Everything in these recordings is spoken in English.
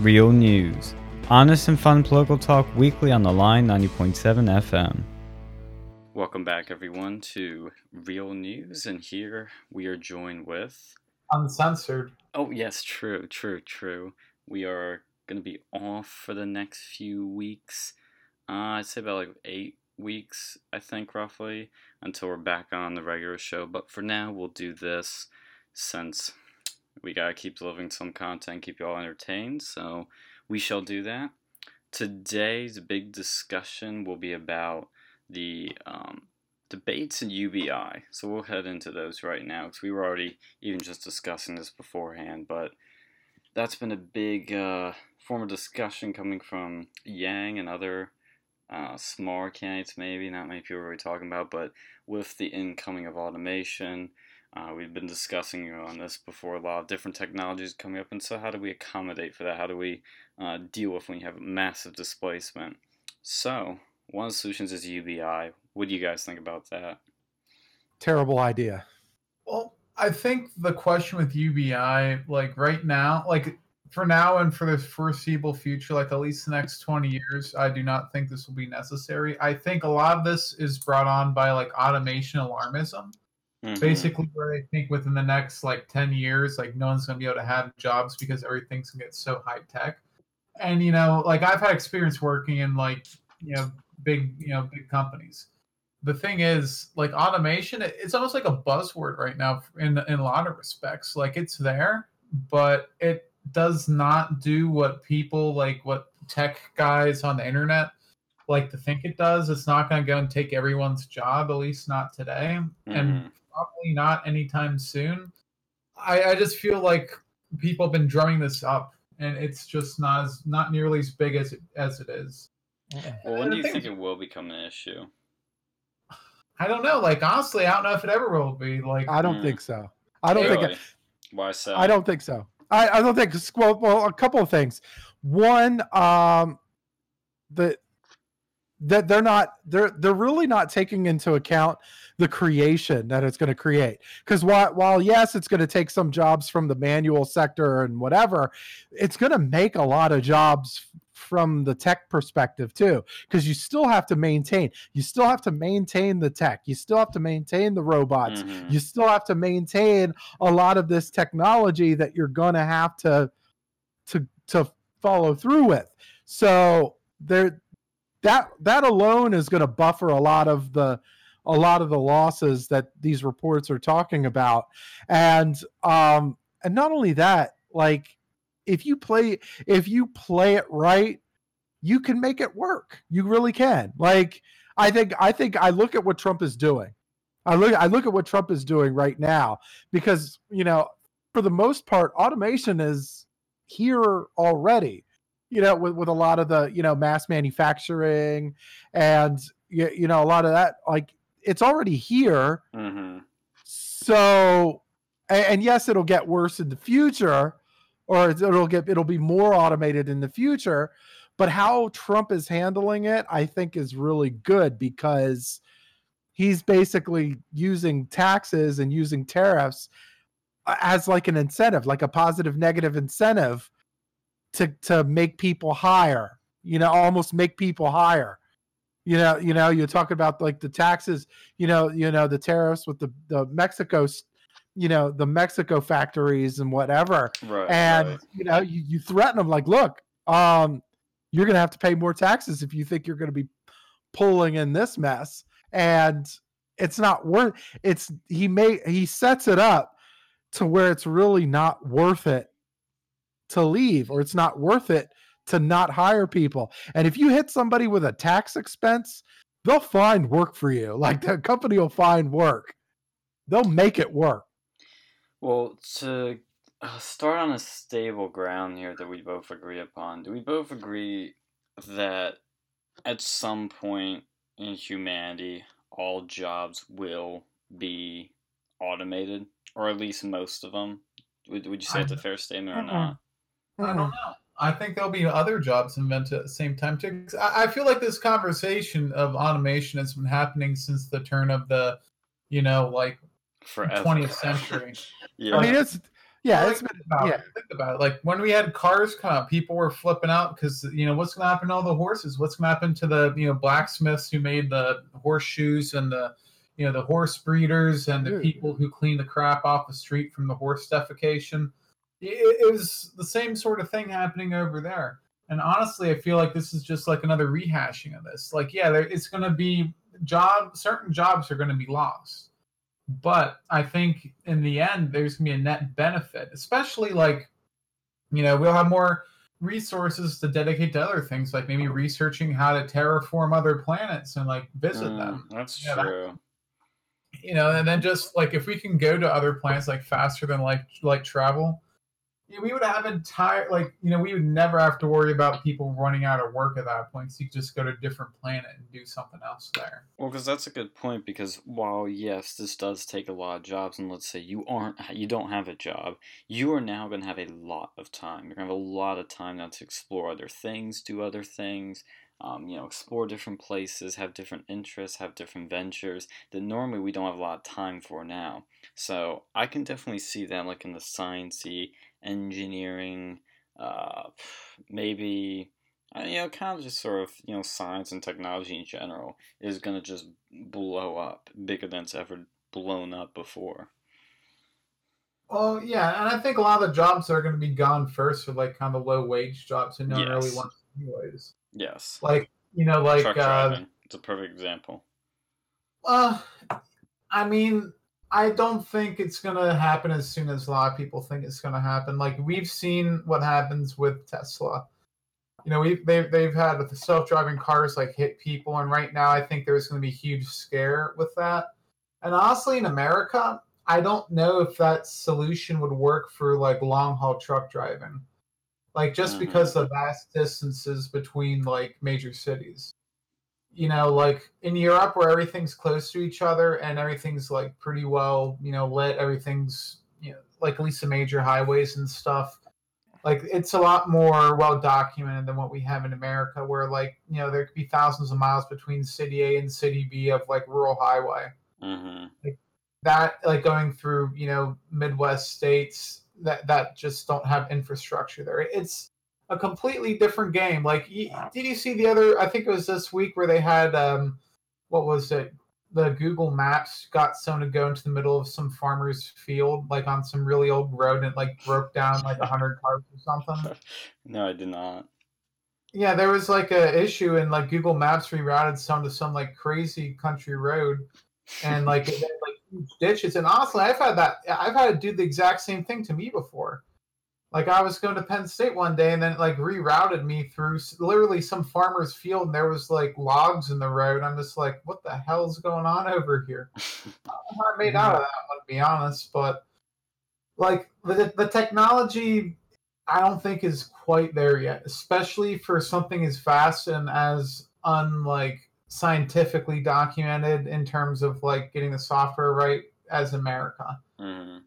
Real news. Honest and fun political talk weekly on the Lion 90.7 FM. Welcome back, everyone, to Real News. And here we are joined with. Uncensored. Oh, yes, true, true, true. We are going to be off for the next few weeks. Uh, I'd say about like eight weeks, I think, roughly, until we're back on the regular show. But for now, we'll do this since we gotta keep delivering some content, keep you all entertained. So we shall do that. Today's big discussion will be about the um, debates in UBI. So we'll head into those right now because we were already even just discussing this beforehand, but that's been a big uh, form of discussion coming from Yang and other uh, smaller candidates, maybe not many people are really talking about, but with the incoming of automation, uh, we've been discussing you know, on this before a lot of different technologies coming up, and so how do we accommodate for that? How do we uh, deal with when you have massive displacement? So, one of the solutions is UBI. What do you guys think about that? Terrible idea. Well, I think the question with UBI, like right now, like for now and for the foreseeable future, like at least the next 20 years, I do not think this will be necessary. I think a lot of this is brought on by like automation alarmism. Mm-hmm. Basically, where they think within the next like 10 years, like no one's gonna be able to have jobs because everything's gonna get so high tech. And you know, like I've had experience working in like, you know, big, you know, big companies. The thing is, like automation, it's almost like a buzzword right now in in a lot of respects. Like it's there, but it does not do what people like what tech guys on the internet like to think it does. It's not going to go and take everyone's job, at least not today, mm-hmm. and probably not anytime soon. I, I just feel like people have been drumming this up, and it's just not as not nearly as big as it, as it is. Well, when do you think it will become an issue? I don't know. Like honestly, I don't know if it ever will be. Like I don't mm. think so. I don't really? think. It, Why so? I don't think so. I, I don't think well, well, a couple of things. One, um, the that they're not they're they're really not taking into account the creation that it's going to create. Because while, while yes it's going to take some jobs from the manual sector and whatever it's going to make a lot of jobs from the tech perspective too. Because you still have to maintain you still have to maintain the tech you still have to maintain the robots mm-hmm. you still have to maintain a lot of this technology that you're going to have to to to follow through with. So there that that alone is going to buffer a lot of the a lot of the losses that these reports are talking about and um and not only that like if you play if you play it right, you can make it work. You really can. Like I think I think I look at what Trump is doing. I look I look at what Trump is doing right now because, you know, for the most part automation is here already. You know, with with a lot of the, you know, mass manufacturing and you, you know, a lot of that like it's already here. Mm-hmm. So and, and yes, it'll get worse in the future, or it'll get it'll be more automated in the future but how trump is handling it i think is really good because he's basically using taxes and using tariffs as like an incentive like a positive negative incentive to to make people hire you know almost make people hire you know you know you talk about like the taxes you know you know the tariffs with the the mexico you know the Mexico factories and whatever. Right, and right. you know you, you threaten them like, look, um, you're going to have to pay more taxes if you think you're going to be pulling in this mess. And it's not worth. It's he may he sets it up to where it's really not worth it to leave, or it's not worth it to not hire people. And if you hit somebody with a tax expense, they'll find work for you. Like the company will find work. They'll make it work. Well, to uh, start on a stable ground here that we both agree upon, do we both agree that at some point in humanity, all jobs will be automated, or at least most of them? Would, would you say it's a fair statement or not? I don't know. I think there'll be other jobs invented at the same time too. I, I feel like this conversation of automation has been happening since the turn of the, you know, like forever. 20th century. yeah. I mean, it's Yeah, Well, it's like, been about yeah. it. Think about it. Like when we had cars come out, people were flipping out because you know what's going to happen to all the horses? What's going to happen to the you know blacksmiths who made the horseshoes and the you know the horse breeders and the Dude. people who clean the crap off the street from the horse defecation? It, it was the same sort of thing happening over there. And honestly, I feel like this is just like another rehashing of this. Like, yeah, there, it's going to be job. Certain jobs are going to be lost but I think in the end there's gonna be a net benefit, especially like, you know, we'll have more resources to dedicate to other things, like maybe researching how to terraform other planets and like visit Mm, them. that's Yeah, that- true. You know, and then just like if we can go to other planets like faster than like like travel, we would have entire like you know we would never have to worry about people running out of work at that point. So you could just go to a different planet and do something else there. Well, because that's a good point. Because while yes, this does take a lot of jobs, and let's say you aren't, you don't have a job, you are now going to have a lot of time. You're going to have a lot of time now to explore other things, do other things. Um, you know, explore different places, have different interests, have different ventures that normally we don't have a lot of time for now. So I can definitely see that, like in the sciencey, engineering, uh, maybe uh, you know, kind of just sort of, you know, science and technology in general is going to just blow up bigger than it's ever blown up before. Well, yeah, and I think a lot of the jobs that are going to be gone first are like kind of low wage jobs and no one really Yes. wants anyways. Yes. Like you know, like Truck uh, driving. It's a perfect example. uh, I mean, I don't think it's going to happen as soon as a lot of people think it's going to happen. Like we've seen what happens with Tesla. You know, we've they've they've had the self driving cars like hit people, and right now I think there's going to be a huge scare with that. And honestly, in America, I don't know if that solution would work for like long haul truck driving. Like just Mhm. because the vast distances between like major cities. You know, like in Europe where everything's close to each other and everything's like pretty well, you know, lit, everything's you know, like at least the major highways and stuff. Like it's a lot more well documented than what we have in America where like, you know, there could be thousands of miles between city A and city B of like rural highway hmm that like going through you know midwest states that that just don't have infrastructure there it's a completely different game like did you see the other i think it was this week where they had um what was it the google maps got someone to go into the middle of some farmer's field like on some really old road and it like broke down like a hundred cars or something No, I did not. yeah there was like a issue and like google maps rerouted some to some like crazy country road and like it had, like huge ditches. And honestly, I've had that. I've had to do the exact same thing to me before. Like I was going to Penn State one day, and then it, like rerouted me through literally some farmer's field, and there was like logs in the road. I'm just like, what the hell's going on over here? I made out of that one, to be honest. But like the the technology, I don't think is quite there yet, especially for something as fast and as unlike scientifically documented in terms of like getting the software right as America. hmm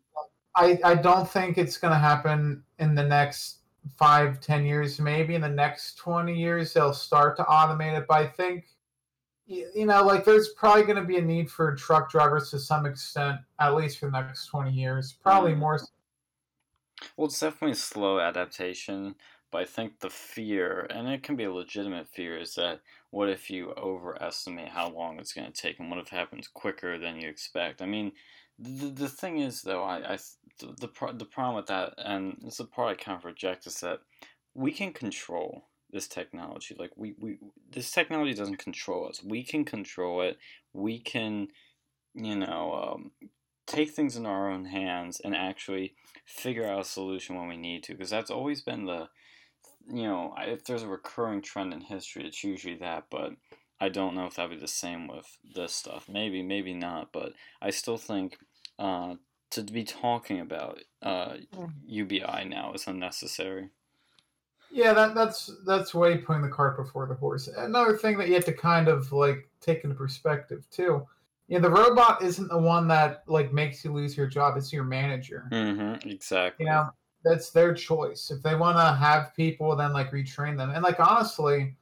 I, I don't think it's going to happen in the next five, ten years. Maybe in the next 20 years, they'll start to automate it. But I think, you know, like there's probably going to be a need for truck drivers to some extent, at least for the next 20 years. Probably Mhm. more. Well, it's definitely a slow adaptation, but I think the fear, and it can be a legitimate fear, is that what if you overestimate how long it's going to take, and what if it happens quicker than you expect? I mean, the, the thing is, though, I, I the the, pro- the problem with that, and it's the part I kind of reject, is that we can control this technology. Like we, we this technology doesn't control us. We can control it. We can, you know, um, take things in our own hands and actually figure out a solution when we need to because that's always been the you know if there's a recurring trend in history it's usually that but i don't know if that'll be the same with this stuff maybe maybe not but i still think uh, to be talking about uh, ubi now is unnecessary Yeah, that, that's that's way putting the cart before the horse. Another thing that you have to kind of like take into perspective too. You know, the robot isn't the one that like makes you lose your job. It's your manager. mm-hmm exactly you know that's their choice if they want to have people then like retrain them and like honestly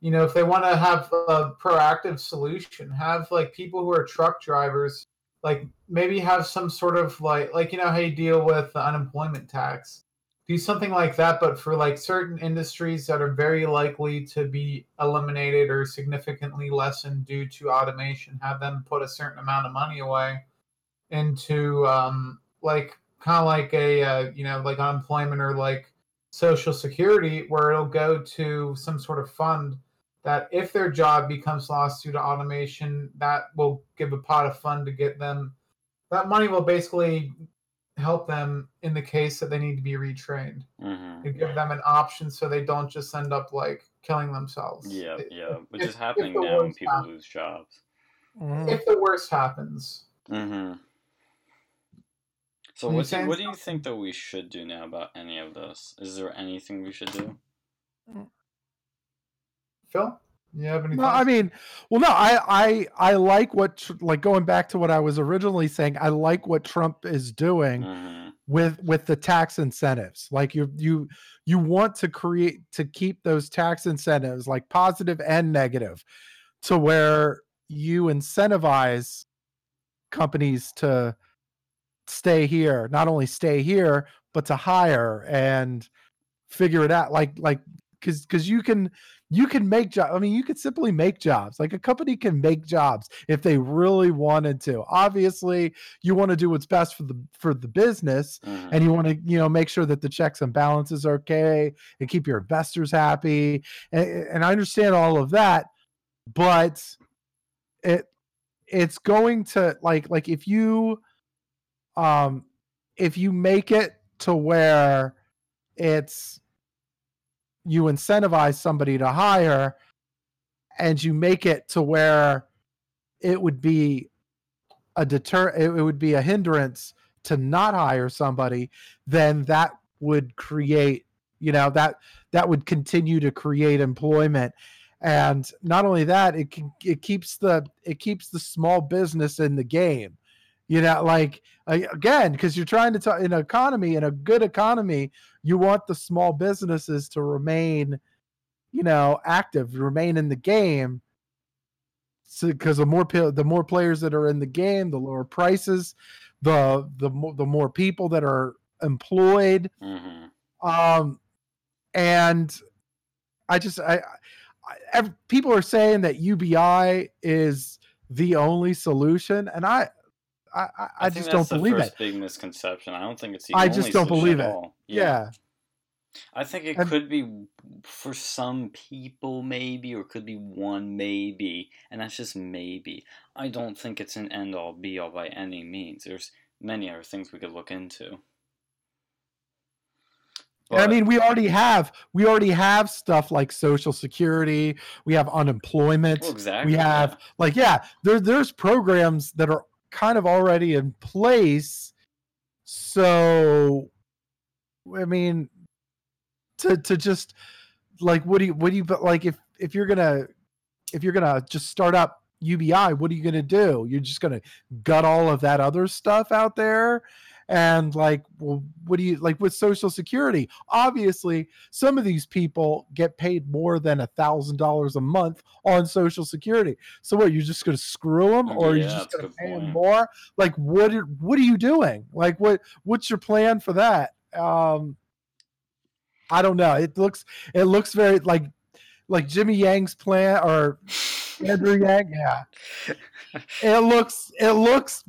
you know if they want to have a proactive solution have like people who are truck drivers like maybe have some sort of like like you know how you deal with the unemployment tax? Do something like that but for like certain industries that are very likely to be eliminated or significantly lessened due to automation have them put a certain amount of money away into um like kind of like a uh, you know like unemployment or like social security where it'll go to some sort of fund that if their job becomes lost due to automation that will give a pot of fund to get them that money will basically help them in the case that they need to be retrained hmm and give them an option so they don't just end up like killing themselves Yeah, If- yeah, which if- is happening now when people happens. lose jobs. Mhm. if the worst happens hmm So what do, what do you think that we should do now about any of this? Is there anything we should do? Phil you have any No, thoughts? I mean, well, no, I, I, I like what, like going back to what I was originally saying. I like what Trump is doing hmm with with the tax incentives. Like you, you, you want to create to keep those tax incentives, like positive and negative, to where you incentivize companies to stay here, not only stay here, but to hire and figure it out. Like, like, because because you can you can make jobs. I mean, you could simply make jobs. Like a company can make jobs if they really wanted to. Obviously, you want to do what's best for the for the business, hmm and you want to you know make sure that the checks and balances are okay and keep your investors happy. And, and I understand all of that, but it it's going to like like if you um if you make it to where it's you incentivize somebody to hire and you make it to where it would be a deter it would be a hindrance to not hire somebody then that would create you know that that would continue to create employment. And not only that it can it keeps the it keeps the small business in the game. You know like again because you're trying to talk in an economy in a good economy you want the small businesses to remain you know active remain in the game. So because the more the more players that are in the game the lower prices the the more the more people that are employed. Hmm um and i just i, I people are saying that ubi is the only solution and i i i, I just don't believe first it Big misconception. I don't think it's I just don't believe it. all. yeah, I think it And- could be for some people, maybe, or could be one, maybe, and that's just maybe. I don't think it's an end all be all by any means. There's many other things we could look into. And I mean, we already have we already have stuff like Social Security. We have unemployment. well, exactly. we have like yeah, there there's programs that are kind of already in place. So, I mean, to to just like what do you what do you but like if if you're gonna if you're gonna just start up UBI, what are you gonna do? You're just gonna gut all of that other stuff out there and like well what do you like with social security obviously some of these people get paid more than a thousand dollars a month on social security. So what you're just going to screw them or Yeah, you're just going to pay them more? Like what are, what are you doing? Like what what's your plan for that? Um i don't know. It looks it looks very like like jimmy yang's plan or andrew yang yeah. It looks it looks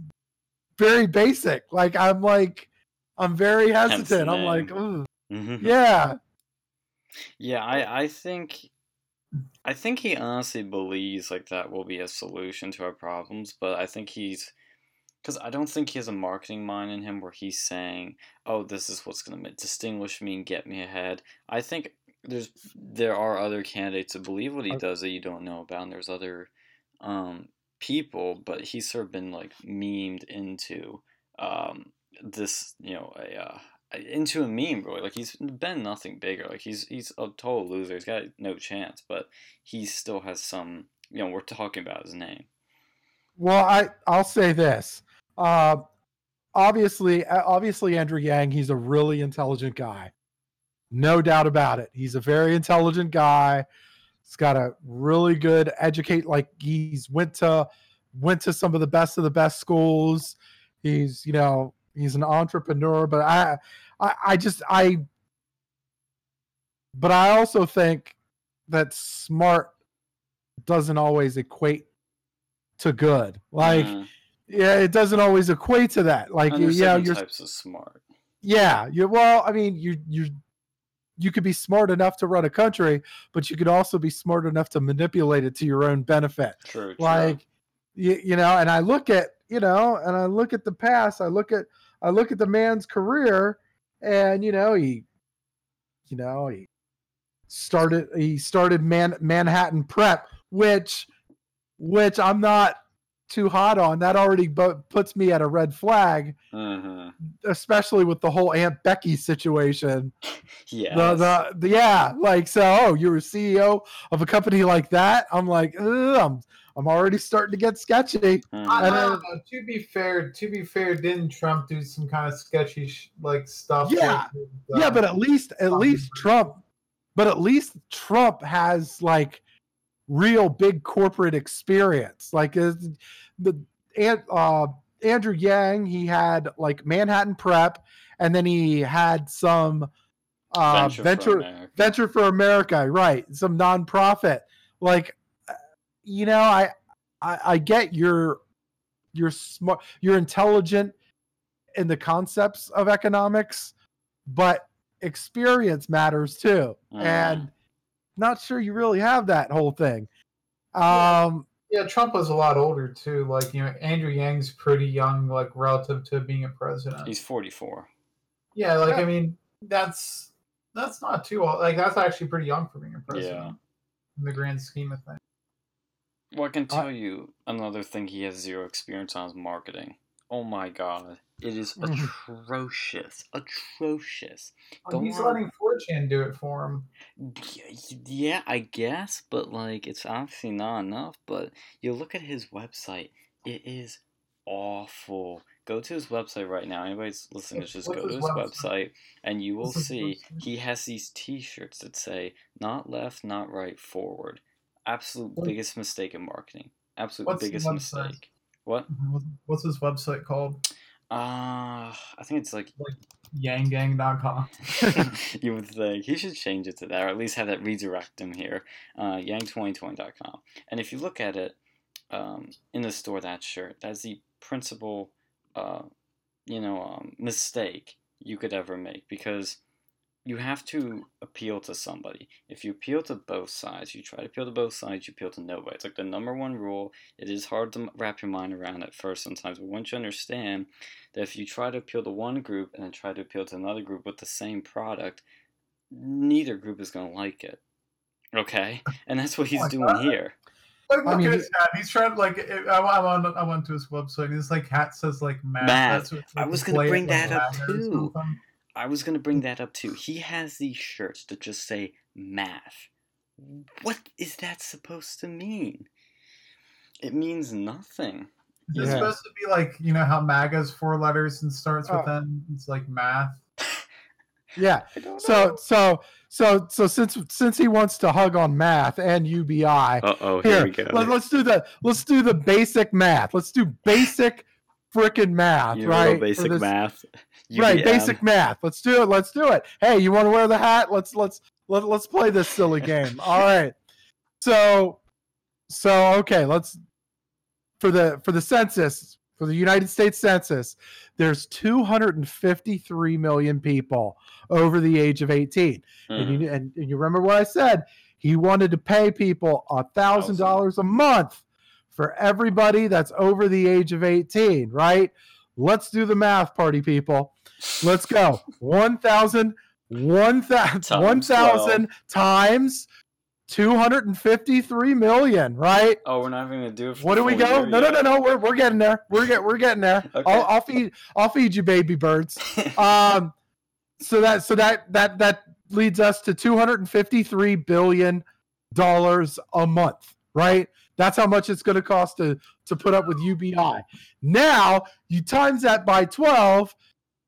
very basic. Like I'm like I'm very hesitant. I'm like, Mhm. yeah. Yeah, I, I think I think he honestly believes like that will be a solution to our problems, but I think he's because I don't think he has a marketing mind in him where he's saying, "Oh, this is what's going to distinguish me and get me ahead." I think there's there are other candidates who believe what he does that you don't know about, and there's other um, people, but he's sort of been like memed into um, this, you know, a uh, into a meme, really. Like he's been nothing bigger. Like he's he's a total loser. He's got no chance, but he still has some. You know, we're talking about his name. Well, I I'll say this. Uh, obviously, uh, obviously Andrew Yang, he's a really intelligent guy. No doubt about it. He's a very intelligent guy. He's got a really good educate like he's went to went to some of the best of the best schools. He's, you know, he's an entrepreneur, but I, I, I just, I, but I also think that smart doesn't always equate to good. Like, Mm. yeah, it doesn't always equate to that. Like, yeah, you're, types of smart. yeah, you well, I mean, you you you could be smart enough to run a country, but you could also be smart enough to manipulate it to your own benefit. True. true. Like, you, you know, and I look at you know, and I look at the past. I look at I look at the man's career, and you know, he, you know, he started he started Man Manhattan Prep, which which I'm not too hot on. That already bu- puts me at a red flag Mhm. especially with the whole Aunt Becky situation. Yes. The, the the yeah, like so. Oh, you're a CEO of a company like that. I'm like, I'm I'm already starting to get sketchy. I And don't then- know. To be fair, to be fair, didn't Trump do some kind of sketchy sh- like stuff? Yeah. like, with, yeah, uh, but at least at least Trump, but at least Trump has like real big corporate experience. Like is the and uh Andrew Yang, he had like Manhattan Prep, and then he had some uh Venture for venture America. Venture for America, right? Some nonprofit. Like, uh, you know, I, I, I get you're, you're smart, you're intelligent in the concepts of economics, but experience matters too. Mhm. And not sure you really have that whole thing. Um, yeah, Trump was a lot older too. Like you know, Andrew Yang's pretty young, like relative to being a president. He's 44. yeah, like Yeah. I mean, that's that's not too old. Like that's actually pretty young for being a president. Yeah. In the grand scheme of things. Well, I can I- tell you another thing he has zero experience on is marketing. Oh my god. It is Mhm. atrocious. Atrocious. Oh, he's on. letting 4chan do it for him. Yeah, I guess, but like it's obviously not enough. But you look at his website, it is awful. Go to his website right now. Anybody's listening, What's- just go to his website? website and you will see he has these T-shirts that say "Not left, not right, forward." Absolute What- biggest mistake in marketing. Absolute What's biggest mistake. What? What's- What's his website called? Uh, I think it's like Yanggang.com. you would think he should change it to that, or at least have that redirect him here. Uh, Yang2020.com. And if you look at it um, in the store, that shirt, that's the principal, uh, you know, um, mistake you could ever make because you have to appeal to somebody. If you appeal to both sides, you try to appeal to both sides, you appeal to nobody. It's like the number one rule. It is hard to wrap your mind around at first sometimes, but once you understand that if you try to appeal to one group and then try to appeal to another group with the same product, neither group is going to like it. Okay? And that's what oh he's my doing God. here. Like, I look mean, at his hat. He's trying to like. It, I, I, went, I went to his website. and His like hat says like math. Math. That's what, I was gonna bring that up math or too. Something. I was going to bring that up too. He has these shirts that just say math. What is that supposed to mean? It means nothing. Is it Yeah. supposed to be like you know how MAGA's four letters and starts with Oh. N? It's like math. yeah. So so so so since since he wants to hug on math and UBI, Uh oh, here, here we go. let, us do the let's do the basic math. Let's do basic freaking math, you right? basic this- math. Right, basic math. Let's do it. Let's do it. Hey, you want to wear the hat? Let's let's let, let's play this silly game. All right. So so okay, let's for the for the census, for the United States Census, there's 253 million people over the age of 18. And, Mhm. you, and, and you remember what I said? He wanted to pay people a thousand dollars a month for everybody that's over the age of 18, right? Let's do the math, party people. Let's go. 1,000, 1,000, Times 1,000 times 253 million, right? Oh, we're not even gonna do it. For What do we go? No, no, no, no. We're, we're getting there. We're get we're getting there. Okay. I'll, I'll feed I'll feed you, baby birds um so that so that that that leads us to 253 billion dollars a month right that's how much it's going to cost to to put up with ubi now you times that by 12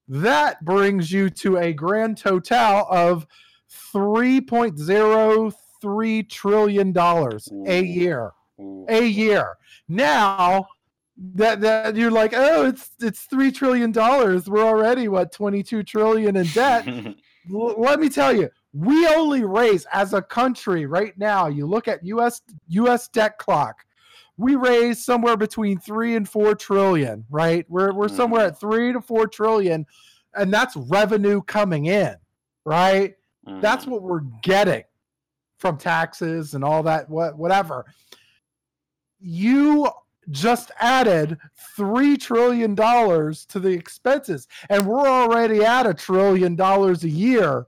that brings you to a grand total of 3.03 trillion dollars a year a year. Now, that that you're like, oh, it's it's three trillion dollars. We're already what twenty two trillion in debt. L- let me tell you, we only raise as a country right now. You look at U.S. U.S. debt clock. We raise somewhere between three and four trillion. Right, we're we're somewhere at three to four trillion, and that's revenue coming in. Right, that's Mhm. what we're getting from taxes and all that. What whatever. You just added three trillion dollars to the expenses, and we're already at a trillion dollars a year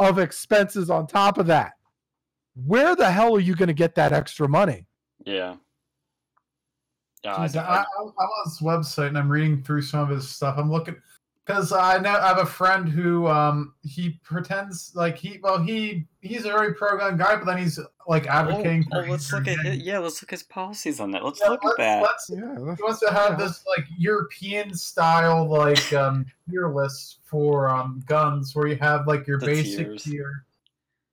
of expenses on top of that. Where the hell are you going to get that extra money? yeah. Yeah, I- Jeez, I- I, I'm on his website and I'm reading through some of his stuff. I'm looking because I know I have a friend who um he pretends like he well he he's a very pro gun guy, but then he's like advocating. oh, for oh, let's look at his, yeah, let's look at his policies on that. Let's Yeah, look let's- at that. let's- Yeah, he wants to have Yeah. this like European style like um tier list for um guns where you have like your The basic tiers. tier.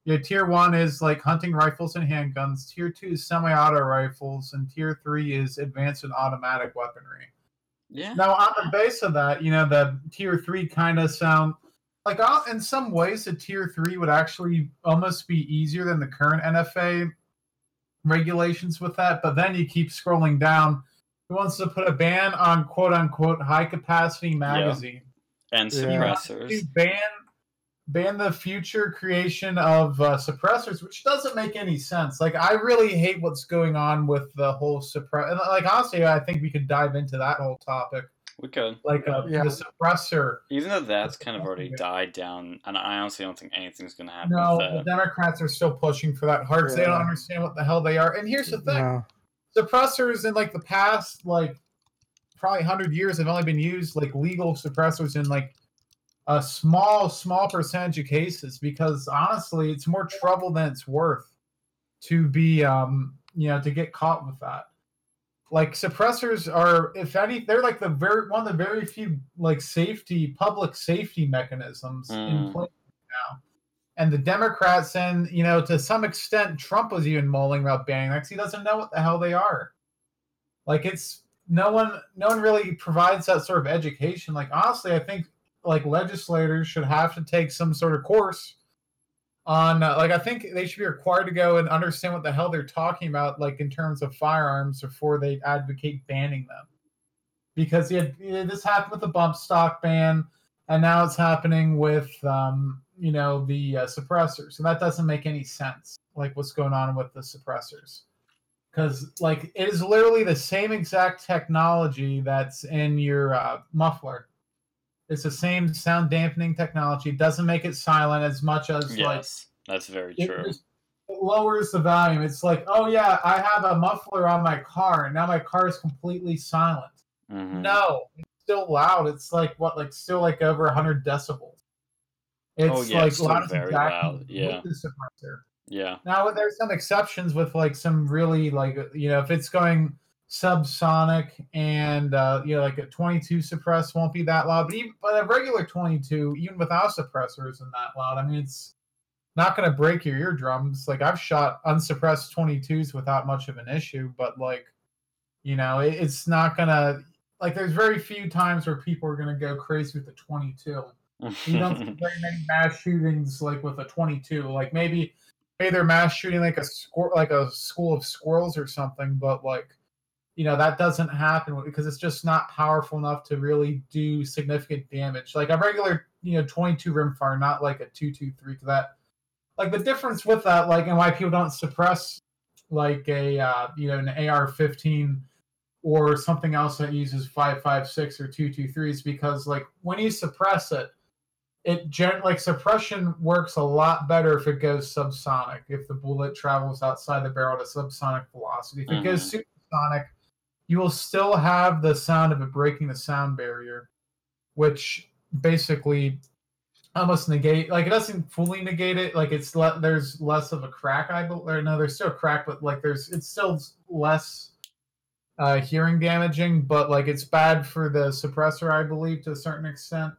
Yeah, tier one is like hunting rifles and handguns. Tier two is semi-auto rifles, and tier three is advanced and automatic weaponry. Yeah. Now, on the base of that, you know, the tier three kind of sound like uh, in some ways, the tier three would actually almost be easier than the current NFA regulations with that. But then you keep scrolling down. Who wants to put a ban on quote unquote high capacity magazine? And suppressors. To ban ban the future creation of uh, suppressors, which doesn't make any sense. Like, I really hate what's going on with the whole suppress. and, Like, honestly, I think we could dive into that whole topic We could. like uh, Yeah. the suppressor. Even though that's That's kind of already good. died down, and I honestly don't think anything's going to happen No, with the. Democrats are still pushing for that hard. 'cause They don't understand what the hell they are. And here's the thing: No. suppressors in like the past, like probably hundred years, have only been used like legal suppressors in like a small, small percentage of cases. Because honestly, it's more trouble than it's worth to be, um, you know, to get caught with that. Like suppressors are, if any, they're like the very one of the very few like safety, public safety mechanisms in Mm. place now. And the Democrats and you know to some extent Trump was even mulling about banning that 'cause he doesn't know what the hell they are. Like it's no one, no one really provides that sort of education. Like honestly, I think like legislators should have to take some sort of course on uh, like I think they should be required to go and understand what the hell they're talking about, like in terms of firearms, before they advocate banning them. Because it, this happened with the bump stock ban, and now it's happening with um, you know the uh, suppressors, and that doesn't make any sense. Like what's going on with the suppressors? Because like it is literally the same exact technology that's in your uh, muffler. It's the same sound dampening technology. Doesn't make it silent as much as like Yes, that's very it true. it lowers the volume. It's like, oh yeah, I have a muffler on my car, and now my car is completely silent. Mhm. No, it's still loud. It's like what, like still like over 100 decibels. It's Oh, yeah, like it's loud very loud, yeah. with the suppressor. Yeah. Now there's some exceptions with like some really like you know if it's going subsonic and uh, you know like a 22 suppress won't be that loud, but even but a regular 22 even without suppressor isn't that loud. I mean it's not going to break your eardrums. Like I've shot unsuppressed 22s without much of an issue, but like you know it, it's not going to like there's very few times where people are going to go crazy with the 22 you don't see very many mass shootings like with a 22 like maybe maybe they're mass shooting like a squir- like a school of squirrels or something but like you know that doesn't happen because it's just not powerful enough to really do significant damage. Like a regular you know 22 rimfire not like a 223 to that like the difference with that like and why people don't suppress like a uh, you know an ar-15 or something else that uses 556 or 223 is because like when you suppress it it gen- like suppression works a lot better if it goes subsonic if the bullet travels outside the barrel at a subsonic velocity. If it goes supersonic you will still have the sound of it breaking the sound barrier which basically almost negate like it doesn't fully negate it. Like it's le- there's less of a crack i believe no there's still a crack but like there's it's still less uh hearing damaging but like it's bad for the suppressor i believe to a certain extent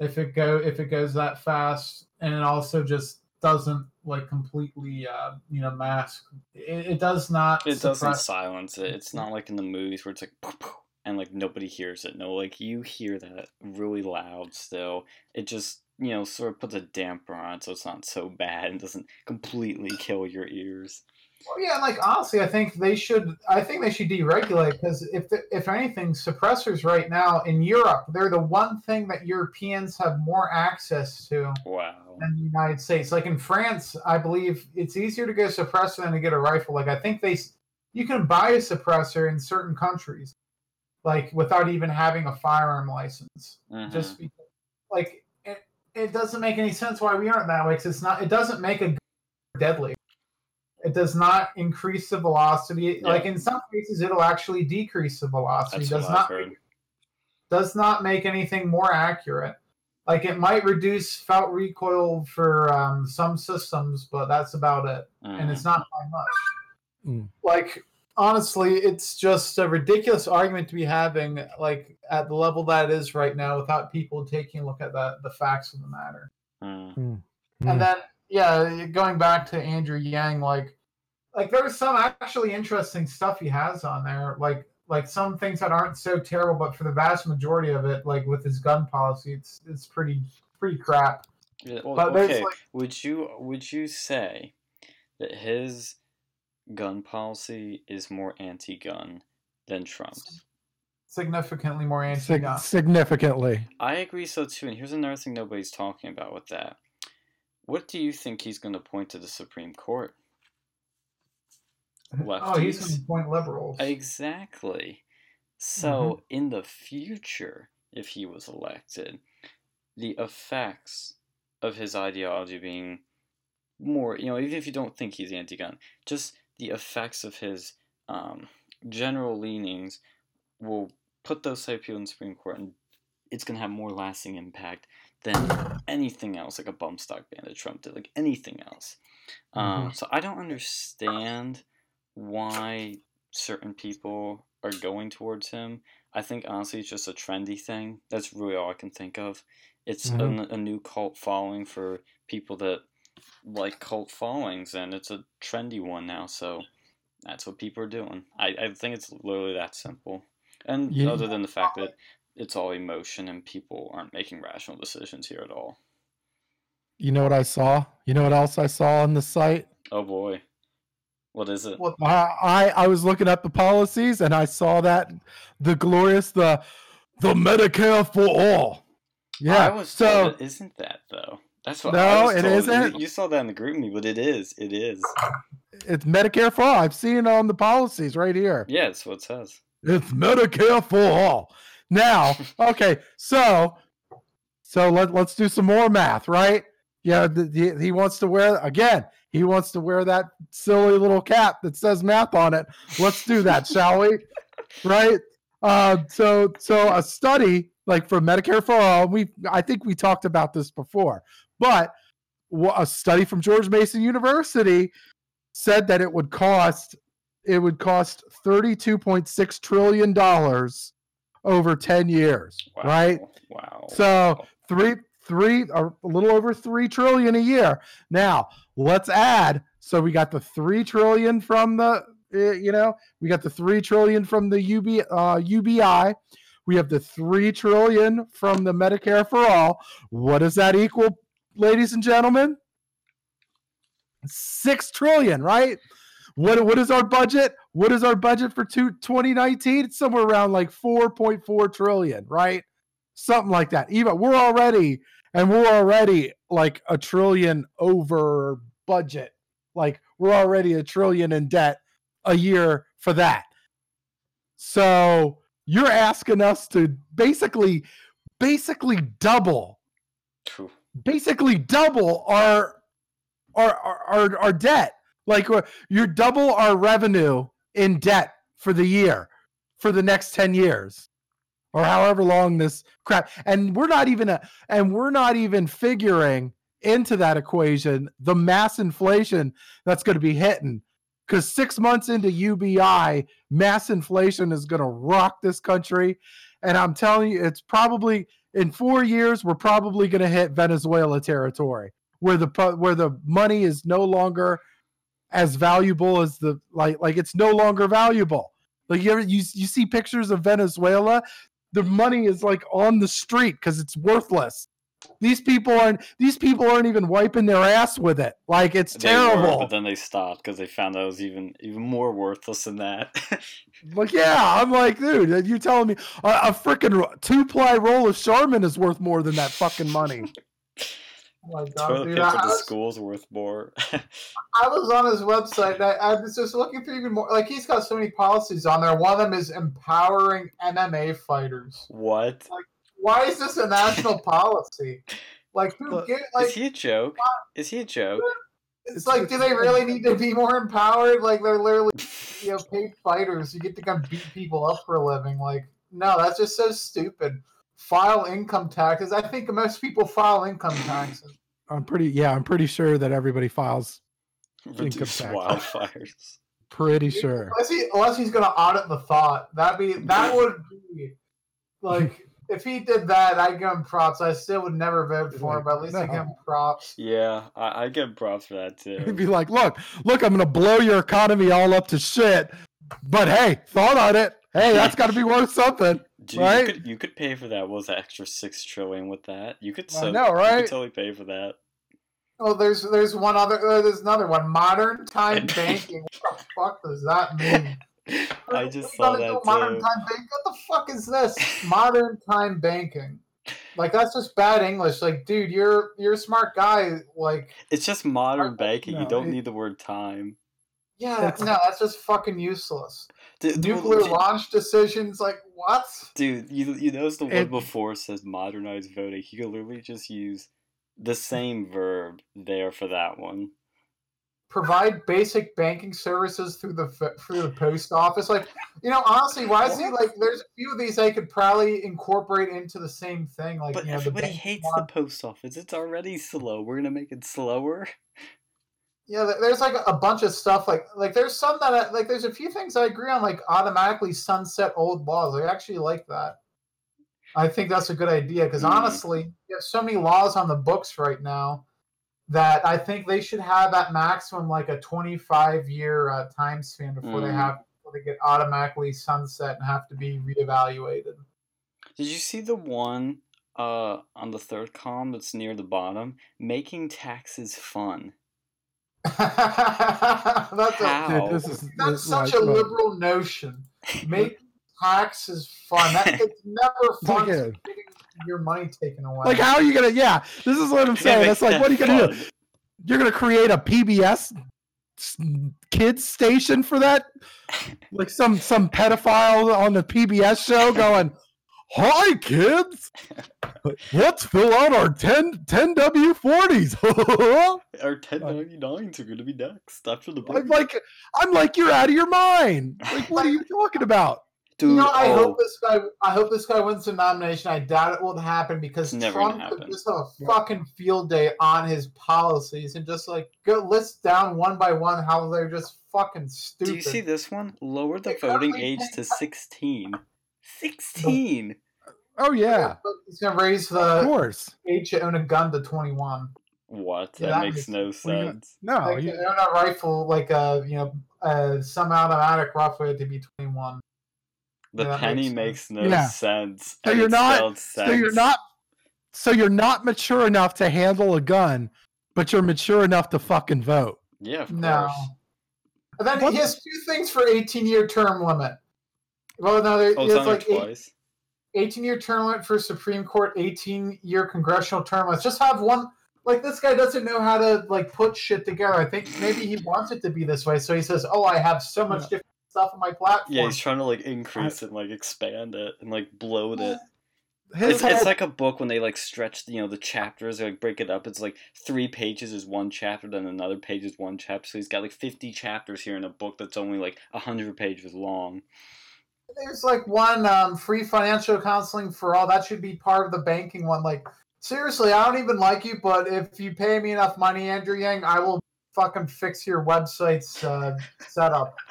if it go if it goes that fast. And also just doesn't like completely uh, you know mask. It, it does not. It doesn't silence it. It's not like in the movies where it's like "Poof, poof," and like nobody hears it. No, like you hear that really loud still. It just you know sort of puts a damper on it so it's not so bad and doesn't completely kill your ears. Well, yeah, like honestly, I think they should. I think they should deregulate because if the, if anything, suppressors right now in Europe, they're the one thing that Europeans have more access to Wow. than the United States. Like in France, I believe it's easier to get a suppressor than to get a rifle. Like I think they, you can buy a suppressor in certain countries, like without even having a firearm license. Mhm. Just because, like it, it doesn't make any sense why we aren't that way. Cause it's not. It doesn't make a deadly. It does not increase the velocity. Yeah. Like in some cases, it'll actually decrease the velocity. That's does not I've does not make anything more accurate. Like it might reduce felt recoil for um, some systems, but that's about it, and Mhm. it's not by much. Mm. Like honestly, it's just a ridiculous argument to be having, like at the level that it is right now, without people taking a look at the the facts of the matter. Mm. Mm. And then yeah, going back to Andrew Yang, like like there's some actually interesting stuff he has on there, like like some things that aren't so terrible, but for the vast majority of it, like with his gun policy, it's it's pretty pretty crap. Yeah, well, But okay. like Would you would you say that his gun policy is more anti-gun than Trump's? significantly more anti-gun. significantly. I agree so too. And here's another thing nobody's talking about with that. What do you think he's going to point to the Supreme Court? Oh, he's going to point liberals. Exactly. So, in the future, if he was elected, the effects of his ideology being more, you know, even if you don't think he's anti gun, just the effects of his um, general leanings will put those type of people in the Supreme Court and it's going to have more lasting impact than anything else, like a bump stock ban that Trump did, like anything else. Um, so I don't understand why certain people are going towards him. I think honestly it's just a trendy thing. That's really all I can think of. It's Mhm. a, a new cult following for people that like cult followings, and it's a trendy one now. So that's what people are doing. I, I think it's literally that simple. And Yeah. other than the fact that it's all emotion and people aren't making rational decisions here at all. You know what I saw? You know what else I saw on the site? Oh boy, what is it? What- I, I was looking up the policies and I saw that the glorious the the Medicare for all. Yeah. I was so told it isn't that though. That's what No, I was it told. You- isn't? You, saw that in the GroupMe, but it is. It is. it's Medicare for all. I've seen it on the policies right here. Yeah, it's what it says. It's Medicare for all. Now, okay, so so let let's do some more math, right? Yeah, the, the, he wants to wear again. He wants to wear that silly little cap that says math on it. Let's do that, shall we? Right? Uh, so so a study like for Medicare for all. We I think we talked about this before, but a study from George Mason University said that it would cost it would cost $32.6 trillion over 10 years Wow. right? Wow. so three three or a little over three trillion a year. Now let's add so we got the three trillion from the uh, you know we got the three trillion from the UB, uh, ubi we have the three trillion from the medicare for all. What does that equal ladies and gentlemen? Six trillion right? What what is our budget what is our budget for two, 2019 it's somewhere around like 4.4 trillion right? Something like that. Even we're already and we're already like a trillion over budget. Like we're already a trillion in debt a year for that. So you're asking us to basically basically double Phew. basically double our our our, our, our debt. Like uh, you're double our revenue in debt for the year for the next 10 years or however long this crap and we're not even a, and we're not even figuring into that equation the mass inflation that's going to be hitting. Because six months into ubi mass inflation is going to rock this country. And i'm telling you it's probably in four years we're probably going to hit venezuela territory where the where the money is no longer as valuable as the like like it's no longer valuable. Like you ever you you see pictures of Venezuela, the money is like on the street because it's worthless. These people aren't these people aren't even wiping their ass with it. Like it's They were, terrible. but then they stopped because they found that was even even more worthless than that. Like, yeah, I'm like, dude, you telling me a, a freaking two ply roll of Charmin is worth more than that fucking money? Oh my God, Toilet dude, paper I, to I was, school's worth more. I was on his website. And I, I was just looking for even more. Like he's got so many policies on there. One of them is empowering MMA fighters. what? Why is this a national policy? Like who Look, get like Is he a joke? Is he a joke? it's like do they really need to be more empowered? Like they're literally you know paid fighters. You get to come beat people up for a living. Like no, that's just so stupid. File income taxes. I think most people file income taxes. I'm pretty, yeah, I'm pretty sure that everybody files. Reduce tax. wildfires. Pretty sure. Unless, he, unless he's gonna audit the thought, that'd be that would be like if he did that, I'd give him props. I still would never vote for him, but at least I give him props. Yeah, I, I get props for that too. He'd too. be like, look, look, I'm gonna blow your economy all up to shit. But hey, thought on it. Hey, that's got to be worth something. Dude, right? you could you could pay for that. What was that extra six trillion with that? You could I so know, You right? could totally pay for that. Oh, there's there's one other uh, there's another one. Modern time banking. What the fuck does that mean? I just saw that modern too. time banking. What the fuck is this? Modern time banking. Like that's just bad English. Like, dude, you're you're a smart guy. Like, It's just modern banking. no, you don't it- need the word time. Yeah, That's- no, that's just fucking useless. Dude, Nuclear dude, launch decisions. Like, what? Dude, you you notice the one It- before says modernized voting. You could literally just use the same verb there for that one. provide basic banking services through the f- through the post office. Like, you know, honestly, why is he like? There's a few of these I could probably incorporate into the same thing. Like, But you know, everybody bank hates one- the post office. It's already slow. We're gonna make it slower. Yeah, there- there's like a bunch of stuff. Like, like there's some that I, like. There's a few things I agree on. Like, automatically sunset old laws. I actually like that. I think that's a good idea because Mm. honestly, you have so many laws on the books right now that I think they should have at maximum like a 25 year uh, time span before they Mm. have before they get automatically sunset and have to be reevaluated. Did you see the one uh on the third column that's near the bottom? Making taxes fun. that's a, Dude, this is that's this- such like, a look, liberal notion. Make taxes fun. That, it's never fun Like, your money taken away. Like, how are you gonna? Yeah, this is what I'm saying. It's like, what are you gonna do? do? You're gonna create a PBS kids station for that? Like some some pedophile on the PBS show going, "Hi kids, let's fill out our 10 10W40s." Our 1099s are gonna be next after the break. I'm like, I'm like, you're out of your mind. Like, what are you talking about? Dude, you know, I oh, hope this guy. I hope this guy wins the nomination. I doubt it will happen because It's never Trump could happen. just have a fucking field day on his policies and just like go list down one by one how they're just fucking stupid. do you see this one? Lower the voting age to 16. 16. Oh yeah, He's gonna raise of the course. age to own a gun to twenty one. What? Yeah, that, that makes makes- no what are you gonna- sense. No, Like, you, own a rifle, like uh, you know, uh, some automatic roughly to be twenty one. The Yeah, that penny makes makes no Yeah. sense. So and you're not- spelled so you're not, so you're not mature enough to handle a gun, but you're mature enough to fucking vote. Yeah, of No. And then What? he has two things for eighteen year term limit. Well, no, there, Oh, it's like there eight, 18 year term limit for Supreme Court, 18 year congressional term limits. Just have one. Like this guy doesn't know how to like put shit together. I think maybe he wants it to be this way, so he says, "Oh, I have so much Yeah. different stuff on my platform." Yeah, he's trying to like increase it and like expand it and like bloat it. His It's, whole, it's like a book when they like stretch you know the chapters or like break it up. It's like three pages is one chapter, then another page is one chapter. So he's got like fifty chapters here in a book that's only like hundred pages long. There's like one um, free financial counseling for all. That should be part of the banking one. Like seriously, I don't even like you, but if you pay me enough money, Andrew Yang, I will fucking fix your website's uh, setup.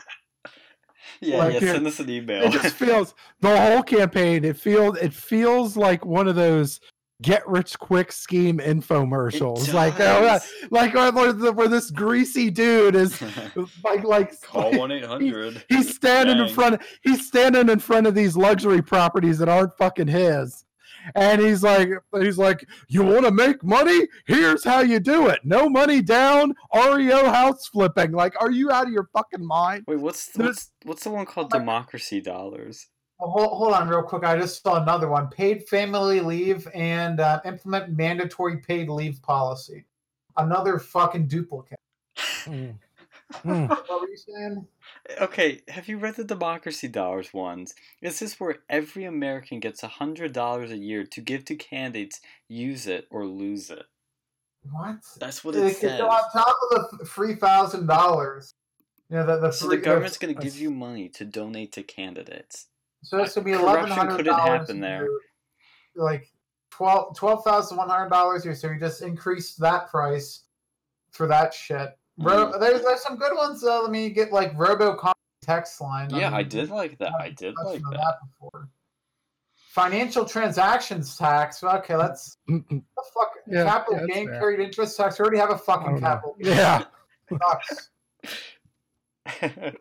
Yeah, Like yeah. Send us an email. it just feels the whole campaign. It feels it feels like one of those get rich quick scheme infomercials. Like, oh, does. like where, where this greasy dude is like, like Call one eight hundred. he's standing in front of he's standing in front of these luxury properties that aren't fucking his and he's like he's like you want to make money here's how you do it no money down reo house flipping like are you out of your fucking mind Wait, what's what's what's the one called democracy dollars? Hold, hold on, real quick. I just saw another one: paid family leave and uh, implement mandatory paid leave policy. Another fucking duplicate. Mm. Mm. What were you saying? Okay, have you read the democracy dollars ones? Is this where every American gets a hundred dollars a year to give to candidates, use it or lose it? What? That's what They it says. go on top of the three thousand dollars. You know, the, the So the government's going to give you money to donate to candidates. So this would be Corruption eleven hundred couldn't dollars. happen there. Like twelve twelve thousand one hundred dollars here. So you just increase that price for that shit. Ro- Mm. there's there's some good ones. though. let me get like RoboCom text line. Yeah, I mean, did like that. I did like on that. before. Financial transactions tax. Okay, let's the fuck Yeah, capital yeah, gain fair. carried interest tax. We already have a fucking don't know. capital. yeah Sucks.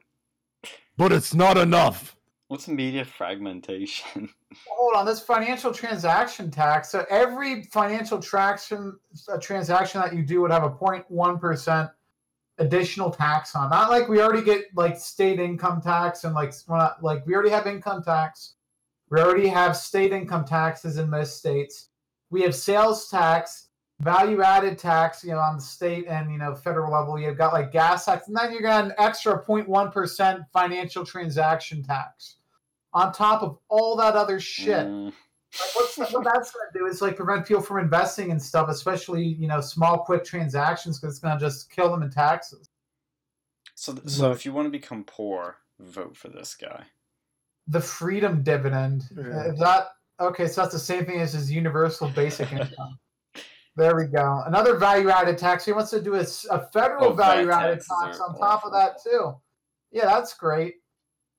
but it's not enough What's media fragmentation? Hold on, this financial transaction tax. So every financial traction a transaction that you do would have a 0.1 percent additional tax on. Not like we already get like state income tax and like not like we already have income tax. We already have state income taxes in most states. We have sales tax, value added tax, you know, on the state and you know federal level. You've got like gas tax, and then you got an extra 0.1 percent financial transaction tax on top of all that other shit. Mm, Like, what's what that's going to do is like prevent people from investing in stuff, especially you know small, quick transactions, because it's going to just kill them in taxes. so, th- so if you want to become poor, vote for this guy. The freedom dividend Yeah. is that okay? So that's the same thing as his universal basic income. There we go. Another value-added tax. He wants to do a federal Oh, value-added tax on top of that too. Yeah, that's great.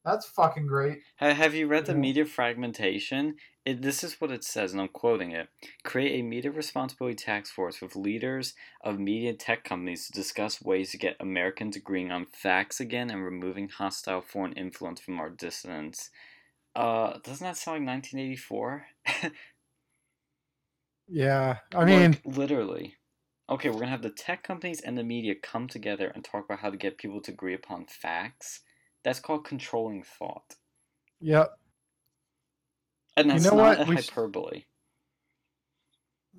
That's fucking great. Have you read the media fragmentation? It, this is what it says, and I'm quoting it. Create a media responsibility task force with leaders of media tech companies to discuss ways to get Americans agreeing on facts again and removing hostile foreign influence from our dissidents. Uh, doesn't that sound like 1984? yeah i mean literally. Okay, we're gonna have the tech companies and the media come together and talk about how to get people to agree upon facts. That's called controlling thought. yep And You that's know not what? a We sh- hyperbole.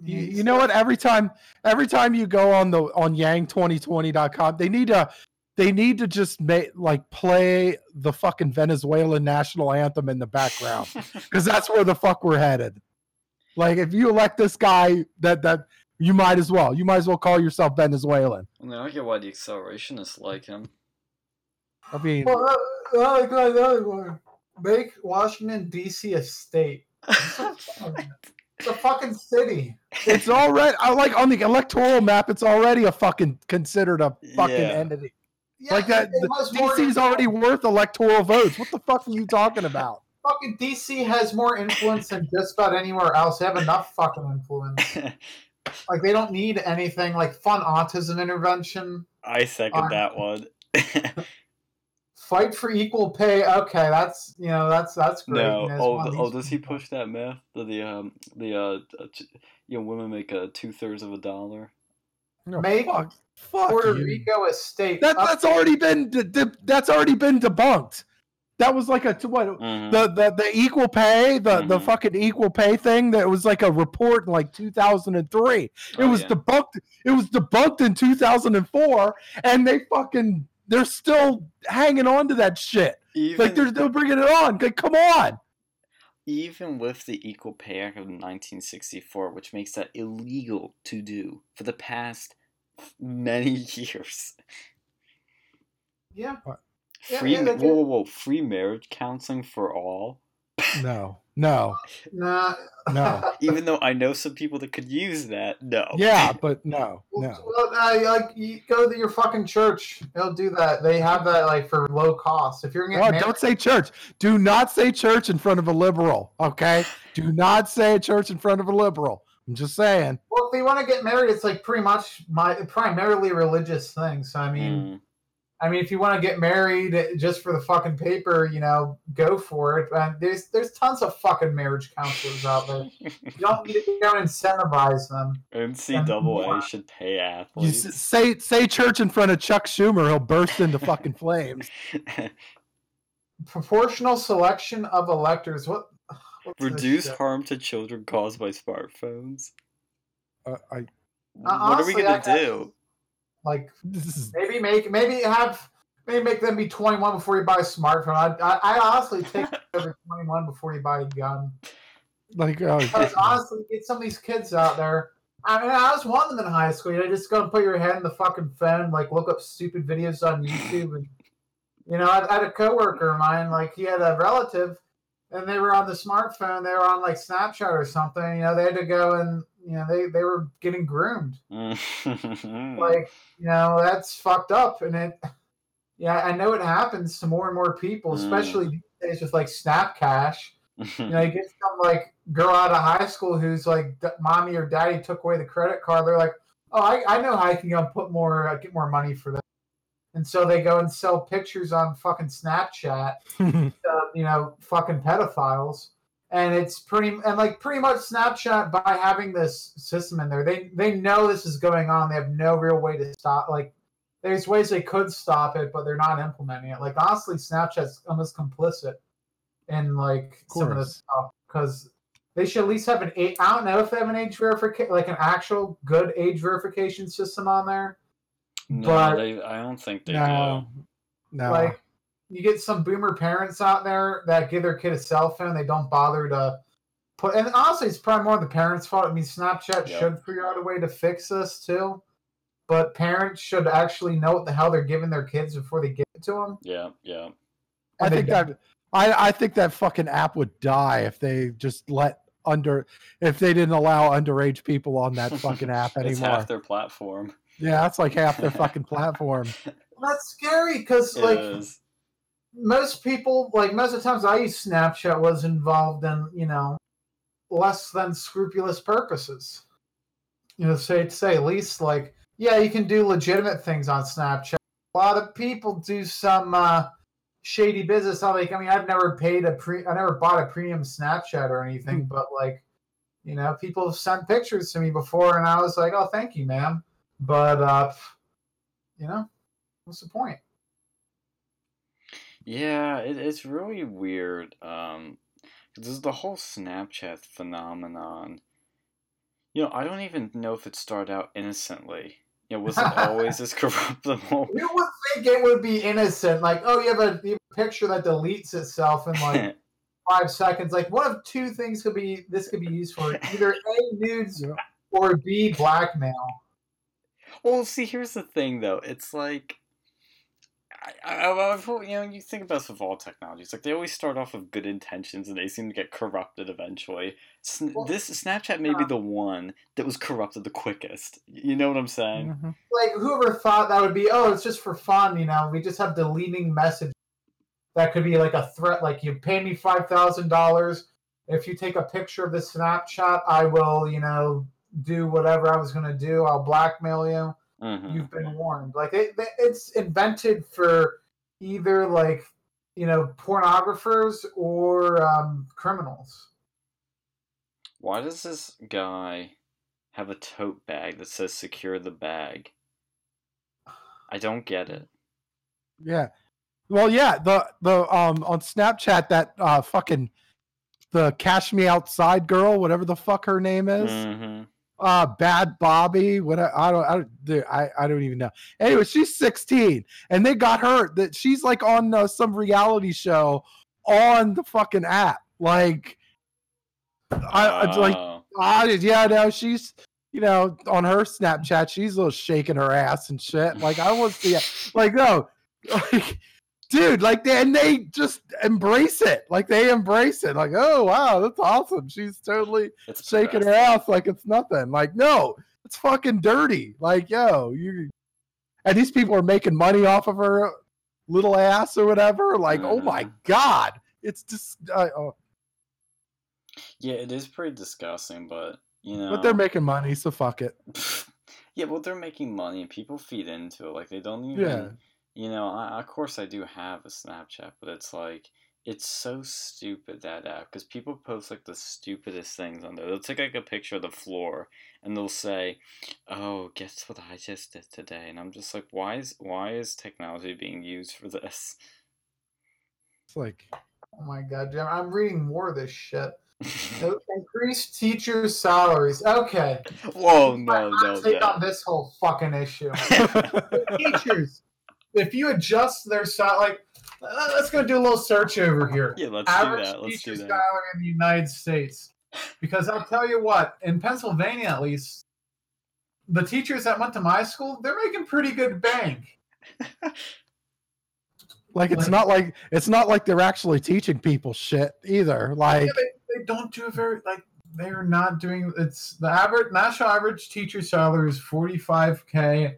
you, you know what every time every time you go on the on yang2020.com they need to they need to just make like play the fucking venezuelan national anthem in the background because that's where the fuck we're headed like if you elect this guy that that you might as well you might as well call yourself venezuelan I mean, I get why the accelerationists like him. i mean Well, I like that other one. Make Washington D.C. a state. It's a fucking city. it's already I like on the electoral map it's already a fucking considered a fucking Yeah. entity Yeah, like that it- it has more dc's already worth electoral votes what the fuck are you talking about fucking DC has more influence than just about anywhere else. They have enough fucking influence. Like they don't need anything like fun autism intervention. I second Um, that one. Fight for equal pay. Okay, that's you know that's that's great. no, You know, it's oh, one of th- oh, does he push that myth that the um the uh uh, ch- you know women make uh, two thirds of a dollar? No, Make fuck, fuck Puerto you. Rico a state? That that's already been de- de- that's already been debunked. That was like a t- what Mhm. the the the equal pay the the Mhm. fucking equal pay thing that was like a report in like 2003. It Oh, was yeah. debunked. It was debunked in 2004, and they fucking they're still hanging on to that shit. even Like they're still bringing it on. Like, come on. even with the Equal Pay Act of 1964, which makes that illegal to do for the past many years. yeah. Yeah, Free, yeah, they whoa, whoa, whoa, free marriage counseling for all. No, no, Nah. No. Even though I know some people that could use that, no. yeah, but no, no. Well, uh, like you go to your fucking church. They'll do that. They have that like for low cost. If you're Oh, getting don't say church. Do not say church in front of a liberal. Okay. Do not say church in front of a liberal. I'm just saying. Well, if they want to get married, it's like pretty much my primarily religious thing. So I mean, Mm. I mean, if you want to get married just for the fucking paper, you know, go for it. But there's there's tons of fucking marriage counselors out there. You don't need to go and incentivize them. NCAA should pay athletes. s- say say church in front of Chuck Schumer, he'll burst into fucking flames. Proportional selection of electors. What? what's Reduce harm to children caused by smartphones. Uh, I what are we gonna I- I- do? Like this is maybe make maybe have maybe make them be 21 before you buy a smartphone. I I, I honestly take over 21 before you buy a gun. like oh, Because honestly, get some of these kids out there. I mean, I was one of them in high school. You know, just go and put your head in the fucking phone, like look up stupid videos on YouTube. And you know, I, I had a coworker of mine, like he had a relative, and they were on the smartphone. They were on like Snapchat or something. You know, they had to go and you know they they were getting groomed. Like you know, that's fucked up. And it, yeah, I know it happens to more and more people, Mm. especially these days with like Snapcash. You know, you get some like girl out of high school who's like, d- mommy or daddy took away the credit card. They're like, oh, I, I know how I can go and put more, uh, get more money for that. And so they go and sell pictures on fucking Snapchat, uh, you know, fucking pedophiles. And it's pretty, and like pretty much Snapchat by having this system in there, they they know this is going on. They have no real way to stop. Like, there's ways they could stop it, but they're not implementing it. Like honestly, Snapchat's almost complicit in like some of this stuff because they should at least have an age. I don't know if they have an age verification, like an actual good age verification system on there. no, but- they, I don't think they no, no. Like you get some boomer parents out there that give their kid a cell phone, they don't bother to put. And honestly, it's probably more the parents' fault. I mean, Snapchat Yeah. should figure out a way to fix this too. But parents should actually know what the hell they're giving their kids before they give it to them. Yeah, yeah. I And they think don't. that I, I think that fucking app would die if they just let under if they didn't allow underage people on that fucking app It's anymore. half their platform. yeah, that's like half their fucking platform. That's scary because like is. Most people like most of the times I use Snapchat was involved in you know less than scrupulous purposes. You know, say to say at least like yeah, you can do legitimate things on Snapchat. A lot of people do some uh, shady business. I like I mean I've never paid a pre I never bought a premium Snapchat or anything, but like you know people have sent pictures to me before and I was like oh thank you ma'am, but uh, you know what's the point? Yeah, it, it's really weird. Um, is the whole Snapchat phenomenon. You know, I don't even know if it started out innocently. You know, was it always as corruptible? You would think it would be innocent. Like, oh, you have a, you have a picture that deletes itself in like five seconds. Like, one of two things could be this could be used for: either a nudes or b blackmail. Well, see, here's the thing, though. It's like, I, I, I've, you know, you think about this with all technologies. Like, they always start off with good intentions, and they seem to get corrupted eventually. Sn- Well, this Snapchat may be uh, the one that was corrupted the quickest. You know what I'm saying? Mhm. Like, whoever thought that would be? Oh, it's just for fun. You know, we just have deleting message. That could be like a threat. Like, you pay me five thousand dollars. If you take a picture of this Snapchat, I will, you know, do whatever I was going to do. I'll blackmail you. Hmm you've been warned. Like it, it's invented for either like you know pornographers or um, criminals. Why does this guy have a tote bag that says secure the bag? I don't get it. Yeah. Well, yeah, the the um on Snapchat that uh fucking the cash me outside girl, whatever the fuck her name is. hmm uh Bhad Bhabie what I, I don't I don't dude, I, I don't even know anyway she's 16 and they got her that she's like on uh, some reality show on the fucking app like i, I like. I, yeah no she's you know on her snapchat she's a little shaking her ass and shit like i want to see it like no like dude like they and they just embrace it like they embrace it like oh wow that's awesome she's totally it's shaking her ass like it's nothing. Like, no, it's fucking dirty. Like, yo, you and these people are making money off of her little ass or whatever. Like, oh my Mhm. god, it's just uh, oh, Yeah, it is pretty disgusting, but You know, But they're making money, so fuck it. yeah, well, they're making money, and people feed into it. Like they don't even. Yeah. You know, I, of course I do have a Snapchat, but it's like it's so stupid that uh, app because people post like the stupidest things on there. They'll take like a picture of the floor and they'll say, "Oh, guess what I just did today?" And I'm just like, "Why is why is technology being used for this?" It's like Oh my god, Jim, I'm reading more of this shit. Increase teachers' salaries. Okay. Whoa, no, My no, take on this whole fucking issue. teachers, if you adjust their salary, like, uh, let's go do a little search over here. Yeah, let's do Average that. Let's do teacher that. salary in the United States. Because I'll tell you what, in Pennsylvania at least, the teachers that went to my school, they're making pretty good bank. like it's Like- not like it's not like they're actually teaching people shit either. Like Yeah, they, they don't do a very like they're not doing it's the average national average teacher salary is 45k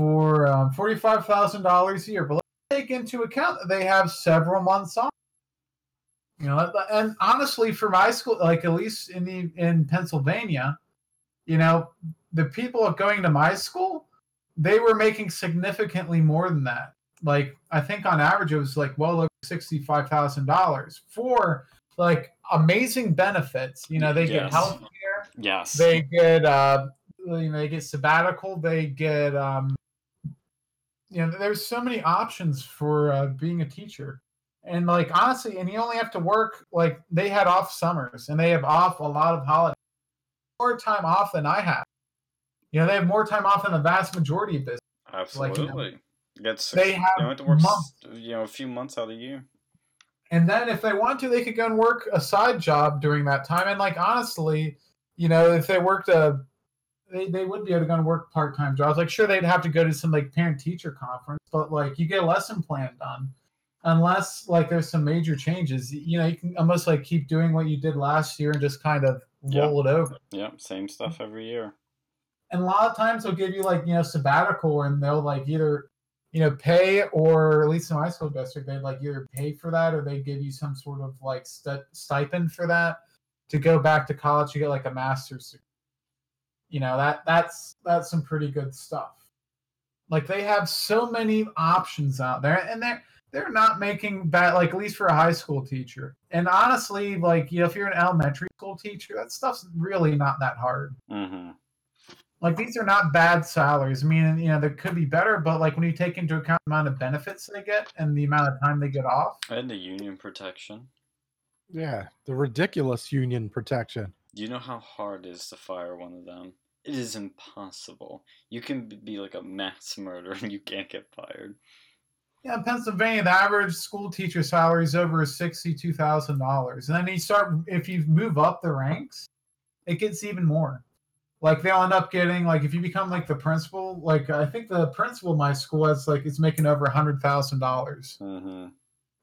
for um, $45,000 a year but let's take into account that they have several months off you know and honestly for my school like at least in the in Pennsylvania you know the people going to my school they were making significantly more than that like I think on average it was like well over $65,000 for like amazing benefits. You know, they get Yes. health care, Yes. they get uh you know, they get sabbatical, they get um you know, there's so many options for uh, being a teacher. And like honestly, and you only have to work like they had off summers and they have off a lot of holidays. More time off than I have. You know, they have more time off than the vast majority of business. Absolutely. That's They have you have to work months. you know a few months out of the year. And then if they want to, they could go and work a side job during that time. And like honestly, you know, if they worked a they, they would be able to go and work part time jobs. Like sure they'd have to go to some like parent teacher conference, but like you get a lesson plan done. Unless like there's some major changes. You know, you can almost like keep doing what you did last year and just kind of Yeah. roll it over. Yep, same stuff every year. And a lot of times they'll give you like, you know, sabbatical and they'll like either you know, pay or at least in my school district, they'd like either pay for that or they give you some sort of like st- stipend for that to go back to college to get like a master's. degree. You know that that's that's some pretty good stuff. Like they have so many options out there, and they're they're not making bad like at least for a high school teacher. And honestly, like you know, if you're an elementary school teacher, that stuff's really not that hard hmm like these are not bad salaries. I mean, you know, there could be better, but like when you take into account the amount of benefits they get and the amount of time they get off, And the union protection. yeah, the ridiculous union protection. Do you know how hard it is to fire one of them? It is impossible. You can be like a mass murderer and you can't get fired. yeah, in Pennsylvania, the average school teacher salary is over sixty-two thousand dollars, and then you start if you move up the ranks, it gets even more. Like they'll end up getting like if you become like the principal, like I think the principal of my school is like it's making over a hundred thousand dollars, hmm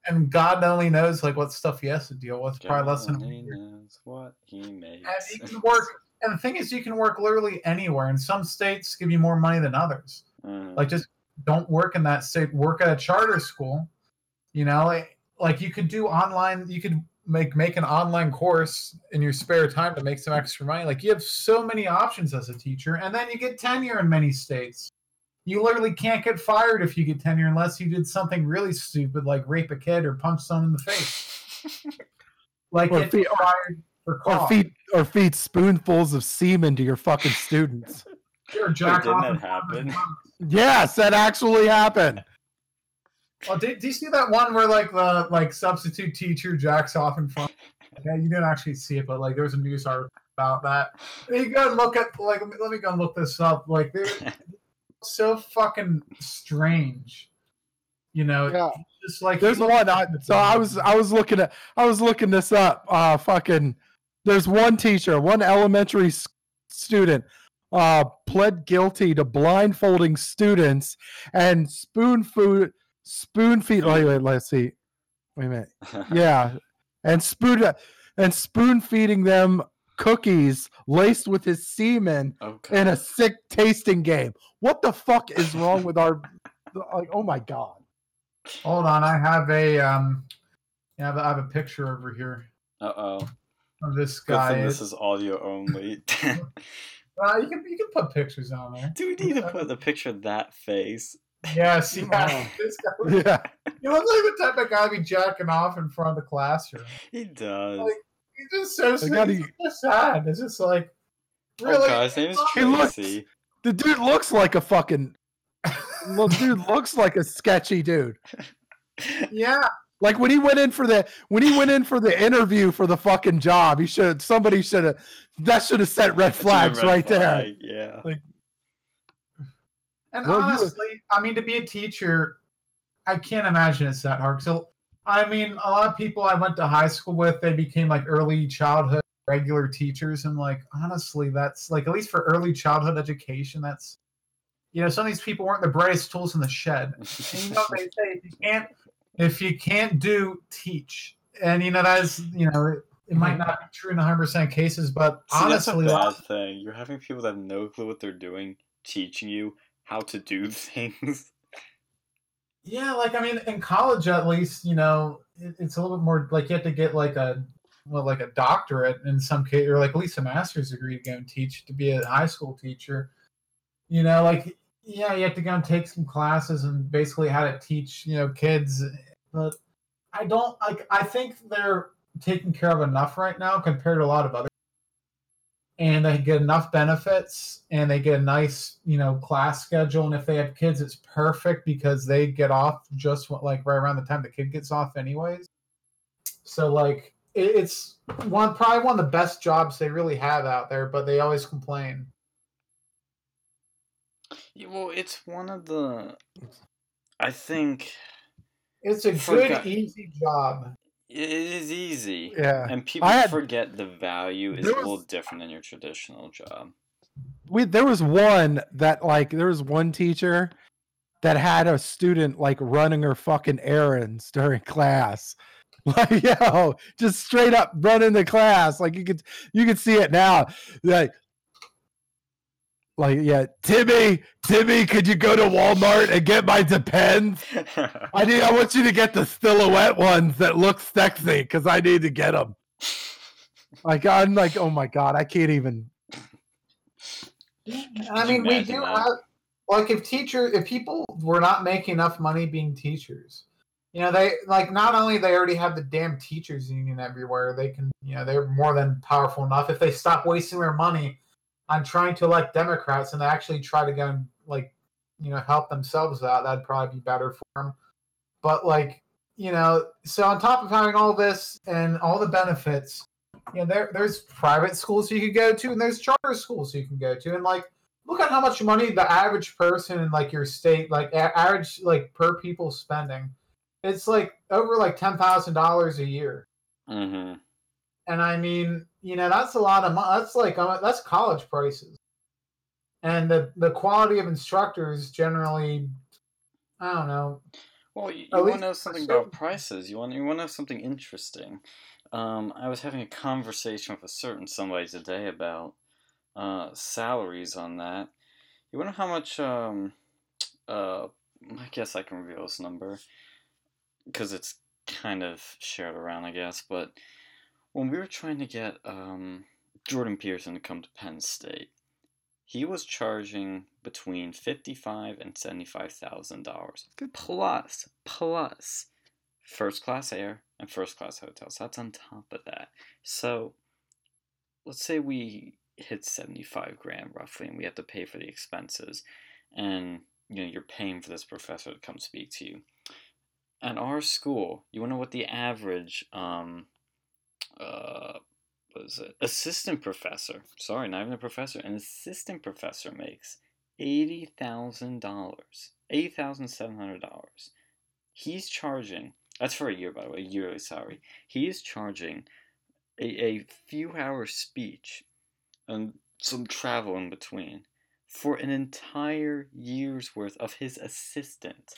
and God only knows like what stuff he has to deal with. Probably less than he knows what he makes. And you can work, and the thing is, you can work literally anywhere. And some states give you more money than others. Mhm. Like, just don't work in that state. Work at a charter school. You know, like, like you could do online. You could make make an online course in your spare time to make some extra money. Like, you have so many options as a teacher, and then you get tenure in many states. You literally can't get fired if you get tenure unless you did something really stupid, like rape a kid or punch someone in the face. Like, Or get fe- or- fired for Or feed or feed spoonfuls of semen to your fucking students. Or jack didn't that in front of happen? yes, that actually happened. Oh, did, do you see that one where like the like substitute teacher jacks off in front? Yeah, you didn't actually see it, but like there was a news article about that. You go and look at like let me, go and look this up. Like they're so fucking strange. You know, Yeah. just like There's one. I, so I was I was looking at I was looking this up. Uh, fucking. There's one teacher, one elementary s- student, uh, pled guilty to blindfolding students and spoon food, spoon feed. Wait, wait, let's see. Wait a minute. Yeah, and spoon and spoon feeding them cookies laced with his semen oh, in a sick tasting game. What the fuck is wrong with our? Like, oh my god. hold on. I have a um, yeah, I have a- I have a picture over here. Uh oh. of this guy is. this is audio only. Uh, you can you can put pictures on there. Do we need to put the picture of that face? Yes, yeah. This guy, Yeah. he looks like the type of guy to be jacking off in front of the classroom. He does. Like, He's just so, They sad. gotta- he's so sad. It's just like oh really. god, his name is He looks- The dude looks like a fucking. Well, dude looks like a sketchy dude. yeah, Like when he went in for the when he went in for the interview for the fucking job, he should somebody should have that should have set red flags red right there. flag, Yeah. and Well, you- honestly, I mean, to be a teacher, I can't imagine it's that hard. So, I mean, a lot of people I went to high school with, they became like early childhood regular teachers, and like honestly, that's like at least for early childhood education, that's you know, some of these people weren't the brightest tools in the shed. And you know they say if you can't if you can't do teach and you know that's you know it, it might not be true in 100 percent cases but See, honestly that's a bad thing. You're having people that have no clue what they're doing teaching you how to do things. Yeah like i mean in college at least you know it, it's a little bit more like you have to get like a well like a doctorate in some case or like at least a master's degree to go and teach to be a high school teacher. You know like yeah you have to go and take some classes and basically how to teach you know kids but i don't like i think they're taken care of enough right now compared to a lot of other and they get enough benefits and they get a nice you know class schedule. And if they have kids it's perfect because they get off just what, like right around the time the kid gets off anyways. So like it, it's one probably one of the best jobs they really have out there but they always complain. Yeah, well, it's one of the. I think it's a good easy job it is easy. Yeah. And people had- forget the value is There a little different than your traditional job. we there was one that like there was one teacher that had a student like running her fucking errands during class like yo just straight up running the class like you could you could see it now like like yeah timmy timmy could you go to walmart and get my depends? I need i want you to get the silhouette ones that look sexy because i need to get them like i'm like oh my god i can't even. I mean, we do have like if teacher if people were not making enough money being teachers, you know, they like not only they already have the damn teachers union everywhere, they can you know they're more than powerful enough. If they stop wasting their money on trying to elect Democrats and actually try to go and like you know help themselves out, that'd probably be better for them. But like you know, so on top of having all this and all the benefits, you know, there there's private schools you could go to, and there's charter schools you can go to, and like look at how much money the average person in like your state, like a- average like per people spending. It's like over like ten thousand dollars a year, hmm and I mean, you know, that's a lot of money. That's like uh, that's college prices, and the the quality of instructors generally, I don't know. Well, you, you want to know something about prices. You want you want to know something interesting. Um, I was having a conversation with a certain somebody today about uh, salaries on that. You wonder how much? Um, uh, I guess I can reveal this number because it's kind of shared around, I guess. But when we were trying to get um, Jordan Peterson to come to Penn State, he was charging between fifty-five and seventy-five thousand dollars plus plus first class air and first class hotels. That's on top of that. So let's say we hit seventy-five grand roughly, and we have to pay for the expenses, and you know you're paying for this professor to come speak to you. At our school, you want to know what the average um uh what is it? Assistant professor. Sorry not even a professor. An assistant professor makes eighty thousand dollars. Eight thousand seven hundred dollars. he's charging that's for a year by the way yearly salary. He is charging a, a few hour speech and some travel in between for an entire year's worth of his assistant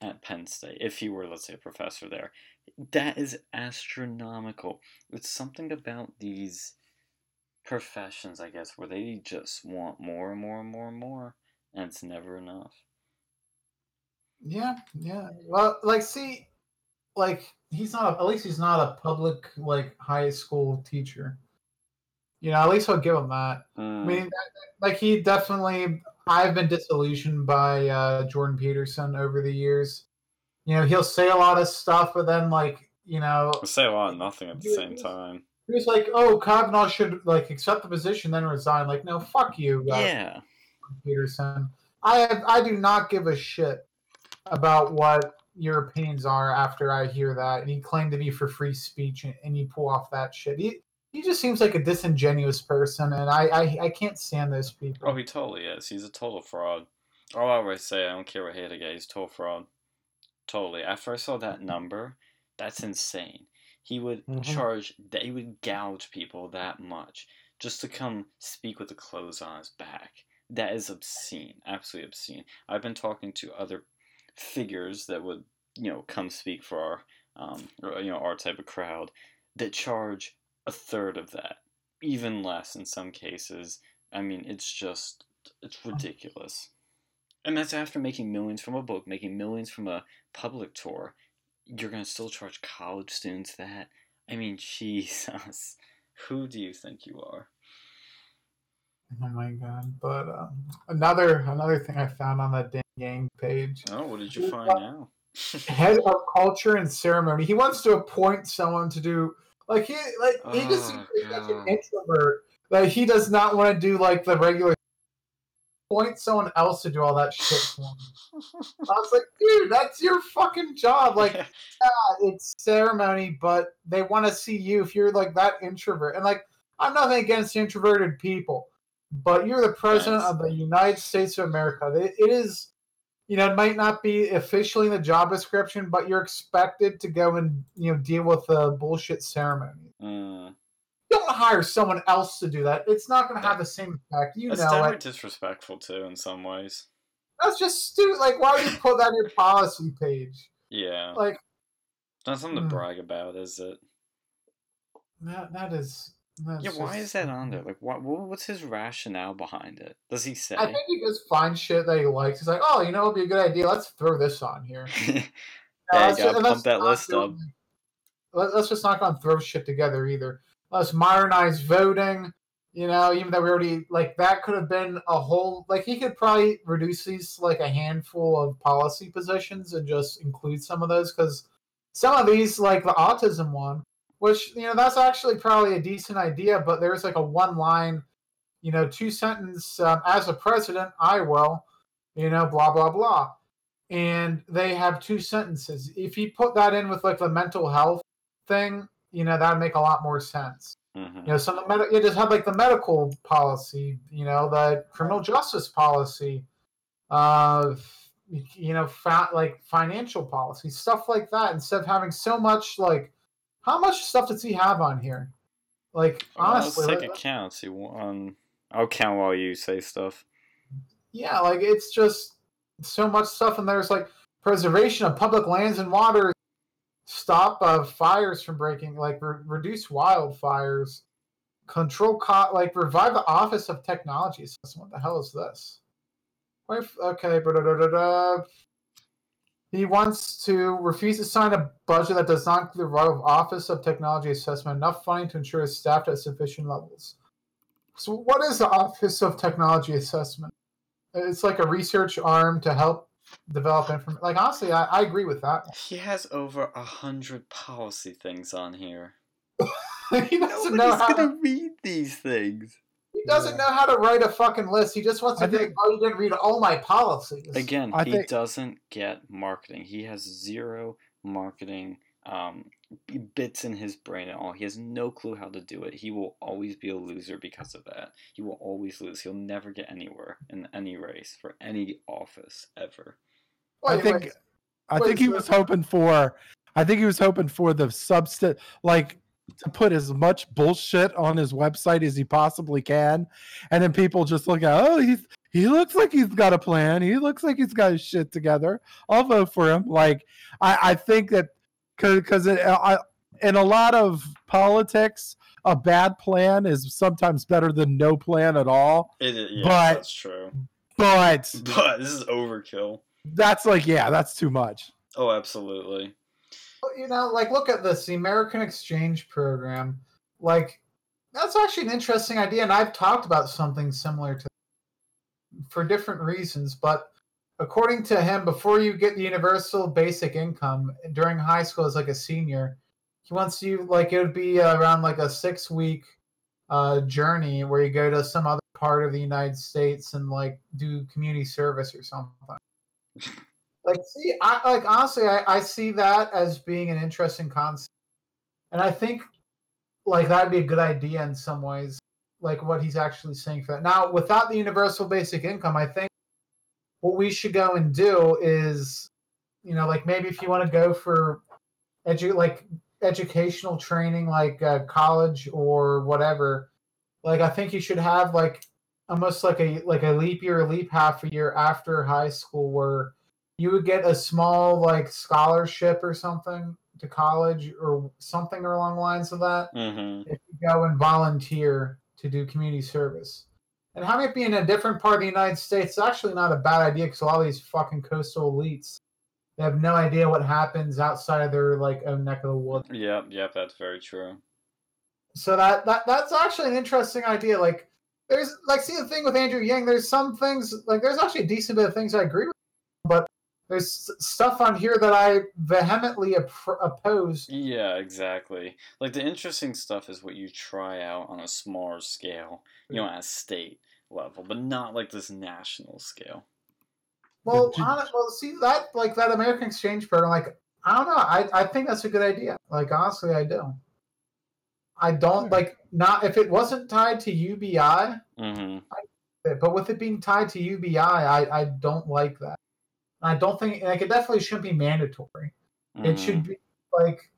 at Penn State if he were let's say a professor there that is astronomical it's something about these professions I guess where they just want more and more and more and more and it's never enough Yeah, yeah. Well, like, see, like he's not. A, at least he's not a public like high school teacher. You know, at least I'll give him that. I Mm. mean, that- like he definitely. I've been disillusioned by uh, Jordan Peterson over the years. You know, he'll say a lot of stuff, but then like you know, I say a lot of nothing at the same time. he was like, "Oh, Kavanaugh should like accept the position, then resign." Like, no, fuck you, uh, Yeah. Peterson. I have, I do not give a shit about what your opinions are after I hear that. And he claimed to be for free speech, and, and you pull off that shit. He he just seems like a disingenuous person, and I I, I can't stand those people. Oh, he totally is. He's a total fraud. All I always say, I don't care what hater get, he's a total fraud. Totally. After I saw that number, that's insane. He would Mhm. charge that he would gouge people that much just to come speak with the clothes on his back. That is obscene. Absolutely obscene. I've been talking to other figures that would, you know, come speak for our um or, you know, our type of crowd that charge a third of that. Even less in some cases. I mean, it's just it's ridiculous. And that's after making millions from a book, making millions from a public tour. You're gonna still charge college students that? I mean, Jesus. Who do you think you are? Oh my god! But um, another another thing I found on that dang gang page. Oh, what did you find now? head of culture and ceremony. He wants to appoint someone to do like he like he just Oh, he's such an introvert that he does not want to do like the regular point someone else to do all that shit for him. I was like, dude, that's your fucking job. Like, yeah, it's ceremony, but they want to see you if you're like that introvert. And like, I'm nothing against introverted people, but you're the president Yes. of the United States of America. It, it is, you know, it might not be officially in the job description, but you're expected to go and you know deal with the bullshit ceremony. Mm, Don't hire someone else to do that. It's not going to have the same effect. You that's know it. disrespectful too, in some ways. That's just stupid. Like, why would you put that in your policy page? Yeah, Like, not something to Hmm. brag about, is it? that that is. That's Yeah, why just- is that on there? Like, what? What's his rationale behind it? Does he say? I think he just finds shit that he likes. He's like, oh, you know, it'd be a good idea. Let's throw this on here. yeah, gotta pump that list up. let- Let's just not gonna throw shit together either. Let's modernize voting. You know, even though we already like that could have been a whole like he could probably reduce these to, like a handful of policy positions and just include some of those because some of these like the autism one, which you know that's actually probably a decent idea, but there's like a one line, you know, two sentence um, as a president I will, you know, blah blah blah and they have two sentences. If you put that in with like the mental health thing, you know, that would make a lot more sense. hmm You know, so the med- you just have like the medical policy, you know, the criminal justice policy, uh, you know, fa- like financial policy, stuff like that. Instead of having so much, like, how much stuff does he have on here? Like, honestly, let's like, take a count. See, one. I'll count while you say stuff. yeah, like it's just so much stuff, and there's like preservation of public lands and waters, stop uh, fires from breaking, like re- reduce wildfires, control co- like revive the Office of Technology Assessment. What the hell is this? Okay. He wants to refuse to sign a budget that does not include the Office of Technology Assessment enough funding to ensure it's staffed at sufficient levels. So, what is the Office of Technology Assessment? It's like a research arm to help develop information. Like honestly, I, I agree with that. He has over a hundred policy things on here. he doesn't know how. gonna read these things. He doesn't know how to write a fucking list. He just wants to I think- "Oh, you didn't read all my policies." Again, I he think- doesn't get marketing. He has zero marketing um, bits in his brain at all. He has no clue how to do it. He will always be a loser because of that. He will always lose. He'll never get anywhere in any race for any office ever. I think wait. I think he was hoping for I think he was hoping for the substance like to put as much bullshit on his website as he possibly can. And then people just look at, oh, he's he looks like he's got a plan. He looks like he's got his shit together. I'll vote for him. Like I, I think that because uh, I, in a lot of politics, a bad plan is sometimes better than no plan at all. It is, yeah, But- that's true. But But this is overkill. that's like, yeah, that's too much. Oh, absolutely. You know, like look at this, the American Exchange Program. Like that's actually an interesting idea, and I've talked about something similar to for different reasons, but according to him, before you get the universal basic income during high school as like a senior, he wants you like it would be around like a six week uh, journey where you go to some other part of the United States and like do community service or something. like, see, I like honestly, I, I see that as being an interesting concept, and I think like that'd be a good idea in some ways. Like what he's actually saying for that. Now, without the universal basic income, I think what we should go and do is, you know, like maybe if you want to go for edu like educational training, like uh, college or whatever, like I think you should have like almost like a like a leap year, a leap half a year after high school, where you would get a small like scholarship or something to college or something along the lines of that hmm if you go and volunteer to do community service. And having it be in a different part of the United States is actually not a bad idea because a lot of these fucking coastal elites they have no idea what happens outside of their like own neck of the woods. Yep, yep, that's very true. So that that that's actually an interesting idea. Like there's like see the thing with Andrew Yang, there's some things like there's actually a decent bit of things I agree with, but there's stuff on here that I vehemently op- oppose. Yeah, exactly. Like the interesting stuff is what you try out on a smaller scale, you know, at a state level, but not like this national scale. Well, Did- hon- well, see that like that American exchange program. Like, I don't know. I I think that's a good idea. Like, honestly, I do. I don't like not if it wasn't tied to UBI, hmm but with it being tied to UBI, I I don't like that. I don't think like it definitely shouldn't be mandatory. Mm-hmm. It should be like,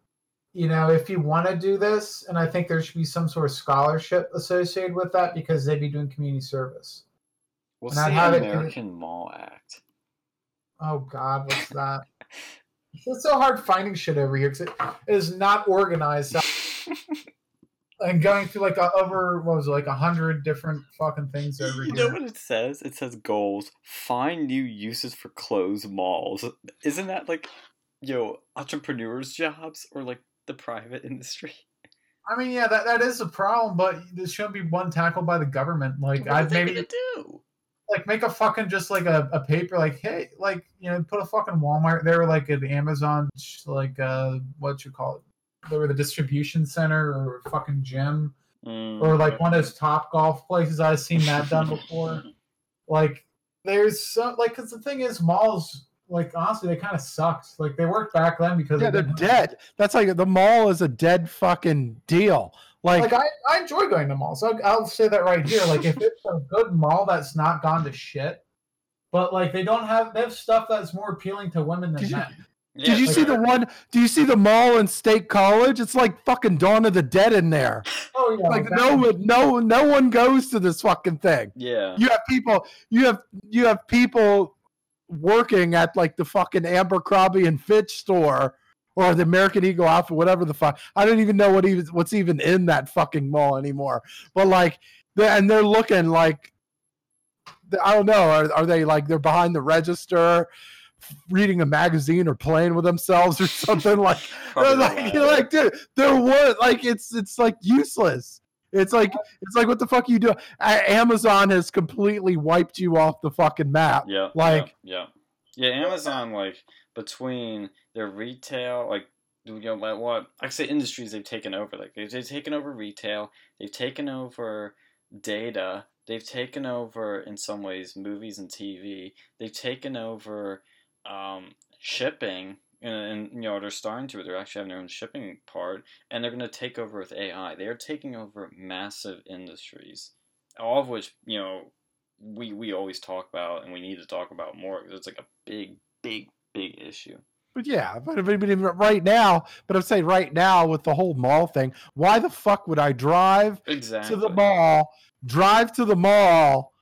you know, if you want to do this, and I think there should be some sort of scholarship associated with that because they'd be doing community service. What's I the have it- American Mall Act? Oh God, what's that? it's so hard finding shit over here because it is not organized. And going through like a, over what was it, like a hundred different fucking things over You here. know what it says? It says goals. Find new uses for closed malls. Isn't that like, yo, entrepreneurs' jobs or like the private industry? I mean, yeah, that, that is a problem, but this shouldn't be one tackled by the government. Like, they maybe do? like make a fucking just like a, a paper, like, hey, like you know, put a fucking Walmart there, like an Amazon, like uh, what you call it, or the distribution center or a fucking gym, Mm, or like one of those top golf places. I've seen that done before. like there's so like because the thing is malls like honestly they kind of sucked like they worked back then because Yeah, they they're didn't dead. That's like the mall is a dead fucking deal. Like, like I, I enjoy going to malls I'll, I'll say that right here like if it's a good mall that's not gone to shit but like they don't have they have stuff that's more appealing to women than Did you- men Yeah, did you it's see the one? Do you see the mall in State College? It's like fucking Dawn of the Dead in there. oh yeah Like that- no one, no, no one goes to this fucking thing. Yeah. You have people, you have you have people working at like the fucking Abercrombie and Fitch store or the American Eagle outfit, whatever the fuck. I don't even know what even what's even in that fucking mall anymore. But like, they and they're looking like I don't know. Are, are they like they're behind the register, reading a magazine or playing with themselves or something? like, like, you're like, dude, there was like it's it's like useless. It's like it's like what the fuck are you doing? A- Amazon has completely wiped you off the fucking map. Yeah. Like- yeah, yeah, yeah. Amazon like between their retail, like you know like what I say industries they've taken over. Like they've, they've taken over retail. They've taken over data. They've taken over in some ways movies and TV. They've taken over um, shipping. And, and you know they're starting to. They're actually having their own shipping part, and they're going to take over with AI. They are taking over massive industries, all of which you know we we always talk about and we need to talk about more because it's like a big, big, big issue. But yeah, but, but, but right now, but I'm saying right now with the whole mall thing, why the fuck would I drive Exactly. to the mall, drive to the mall,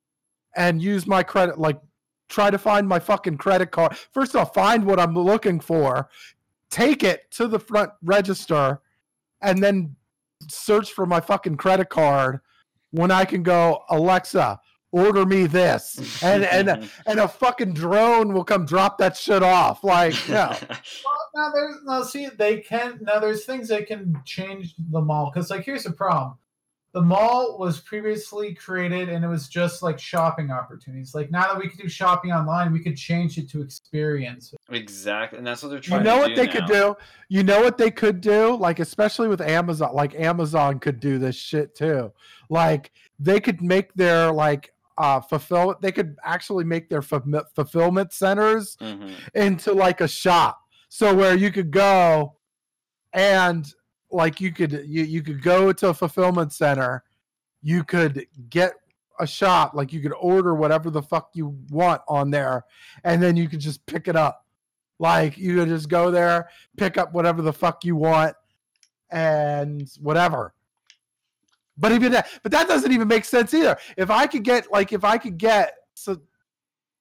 and use my credit like try to find my fucking credit card. First off, find what I'm looking for, take it to the front register, and then search for my fucking credit card when I can go, Alexa, order me this. And and and a fucking drone will come drop that shit off. Like, yeah. Well, No, there's no. See, they can. Now, there's things they can change the mall because, like, here's the problem: the mall was previously created, and it was just like shopping opportunities. Like now that we can do shopping online, we could change it to experience. Exactly, and that's what they're trying to do. You know what they now. could do? You know what they could do? Like especially with Amazon, like Amazon could do this shit too. Like they could make their like uh fulfill they could actually make their fulfill- fulfillment centers Mhm. into like a shop. So where you could go and like you could you, you could go to a fulfillment center, you could get a shop, like you could order whatever the fuck you want on there, and then you could just pick it up. Like you could just go there, pick up whatever the fuck you want, and whatever. But even that, but that doesn't even make sense either. If I could get like if I could get so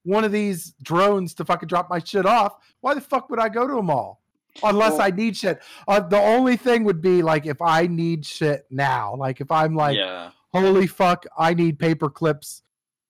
one of these drones to fucking drop my shit off, why the fuck would I go to a mall? Unless Well- I need shit. Uh, the only thing would be like if I need shit now. Like if I'm like, yeah. holy fuck, I need paper clips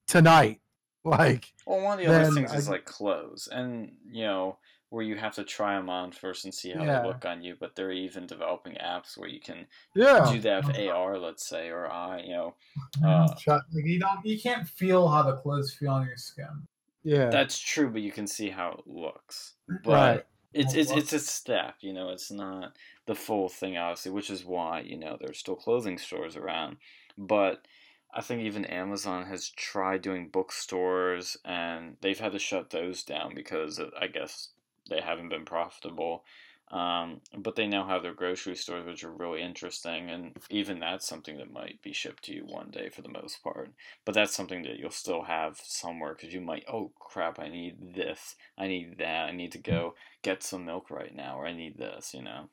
tonight. Like, Well, one of the other then things is like clothes, and you know where you have to try them on first and see how Yeah. they look on you. But they're even developing apps where you can yeah. do that with AR, let's say, or I, you know, Uh, like you don't, you can't feel how the clothes feel on your skin. Yeah. that's true. But you can see how it looks. But Right. It's it's it's a step, you know. It's not the full thing, obviously, which is why you know there's still clothing stores around. But I think even Amazon has tried doing bookstores, and they've had to shut those down because of, I guess they haven't been profitable. Um, but they now have their grocery stores, which are really interesting, and even that's something that might be shipped to you one day for the most part. But that's something that you'll still have somewhere because you might, oh crap, I need this, I need that, I need to go get some milk right now, or I need this, you know.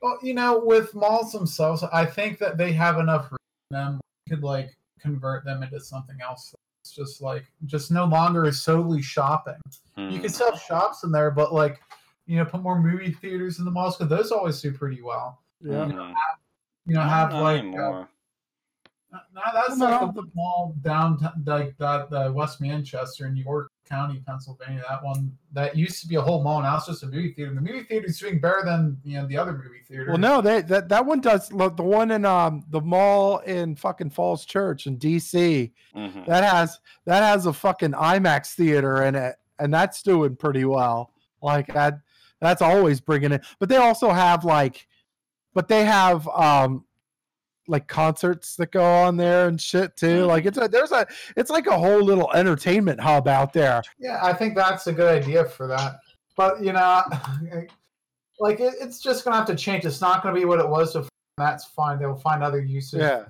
Well, you know, with malls themselves, I think that they have enough room in them. Could like convert them into something else. It's just like just no longer is solely shopping. You Hmm. can still have shops in there, but like you know, put more movie theaters in the malls because those always do pretty well. yeah. You know, have Not like uh, anymore. no, that's No, like the- the mall downtown, like that uh, West Manchester in New York County, Pennsylvania. That one that used to be a whole mall, now it's just a movie theater. The movie theater is doing better than you know the other movie theaters. Well, no, they that that one does. Look, the one in um the mall in fucking Falls Church in D.C. Mhm. that has that has a fucking IMAX theater in it, and that's doing pretty well. Like that, that's always bringing it. But they also have like, but they have um like concerts that go on there and shit too. Mhm. Like it's a there's a it's like a whole little entertainment hub out there. Yeah, I think that's a good idea for that. But you know, like it, it's just gonna have to change. It's not gonna be what it was before. That's fine. They'll find other uses. Yeah.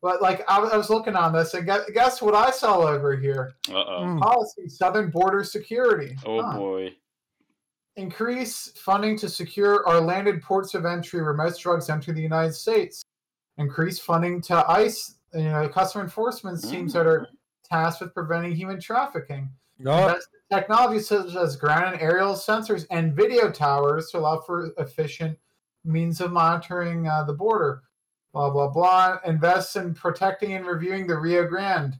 But like I, was- I was looking on this, and guess, guess what I saw over here? Uh oh. Policy: Southern Border Security. Oh Huh. boy. Increase funding to secure our landed ports of entry where most drugs enter the United States. Increase funding to ICE, you know, customer enforcement teams that are tasked with preventing human trafficking. Invest in technology such as ground and aerial sensors and video towers to allow for efficient means of monitoring uh, the border. Blah blah blah. Invest in protecting and reviewing the Rio Grande.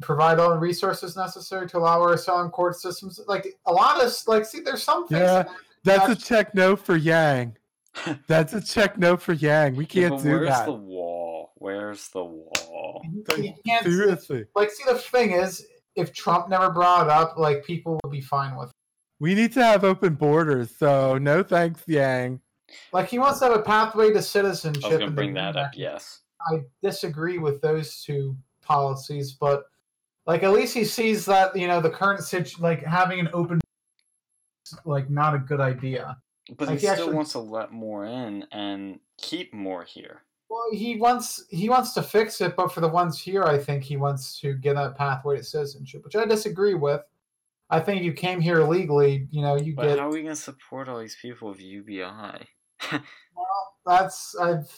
Provide all the resources necessary to allow our asylum court systems. Like a lot of like, see, there's some things. Yeah. that's a check no for Yang. That's a check no for Yang. We can't but do where's that. the wall? Where's the wall? you can't Seriously. like see the thing is if Trump never brought it up, like people would be fine with. it. We need to have open borders, so no thanks, Yang. Like he wants to have a pathway to citizenship. I was gonna and bring that up. Yes. I disagree with those two policies, but like at least he sees that you know the current situation, like having an open like not a good idea. But Like, he he still actually- wants to let more in and keep more here. Well, he wants he wants to fix it, but for the ones here, I think he wants to get a pathway to citizenship, which I disagree with. I think if you came here illegally, you know, you But get how are we gonna support all these people with UBI? Well, that's I've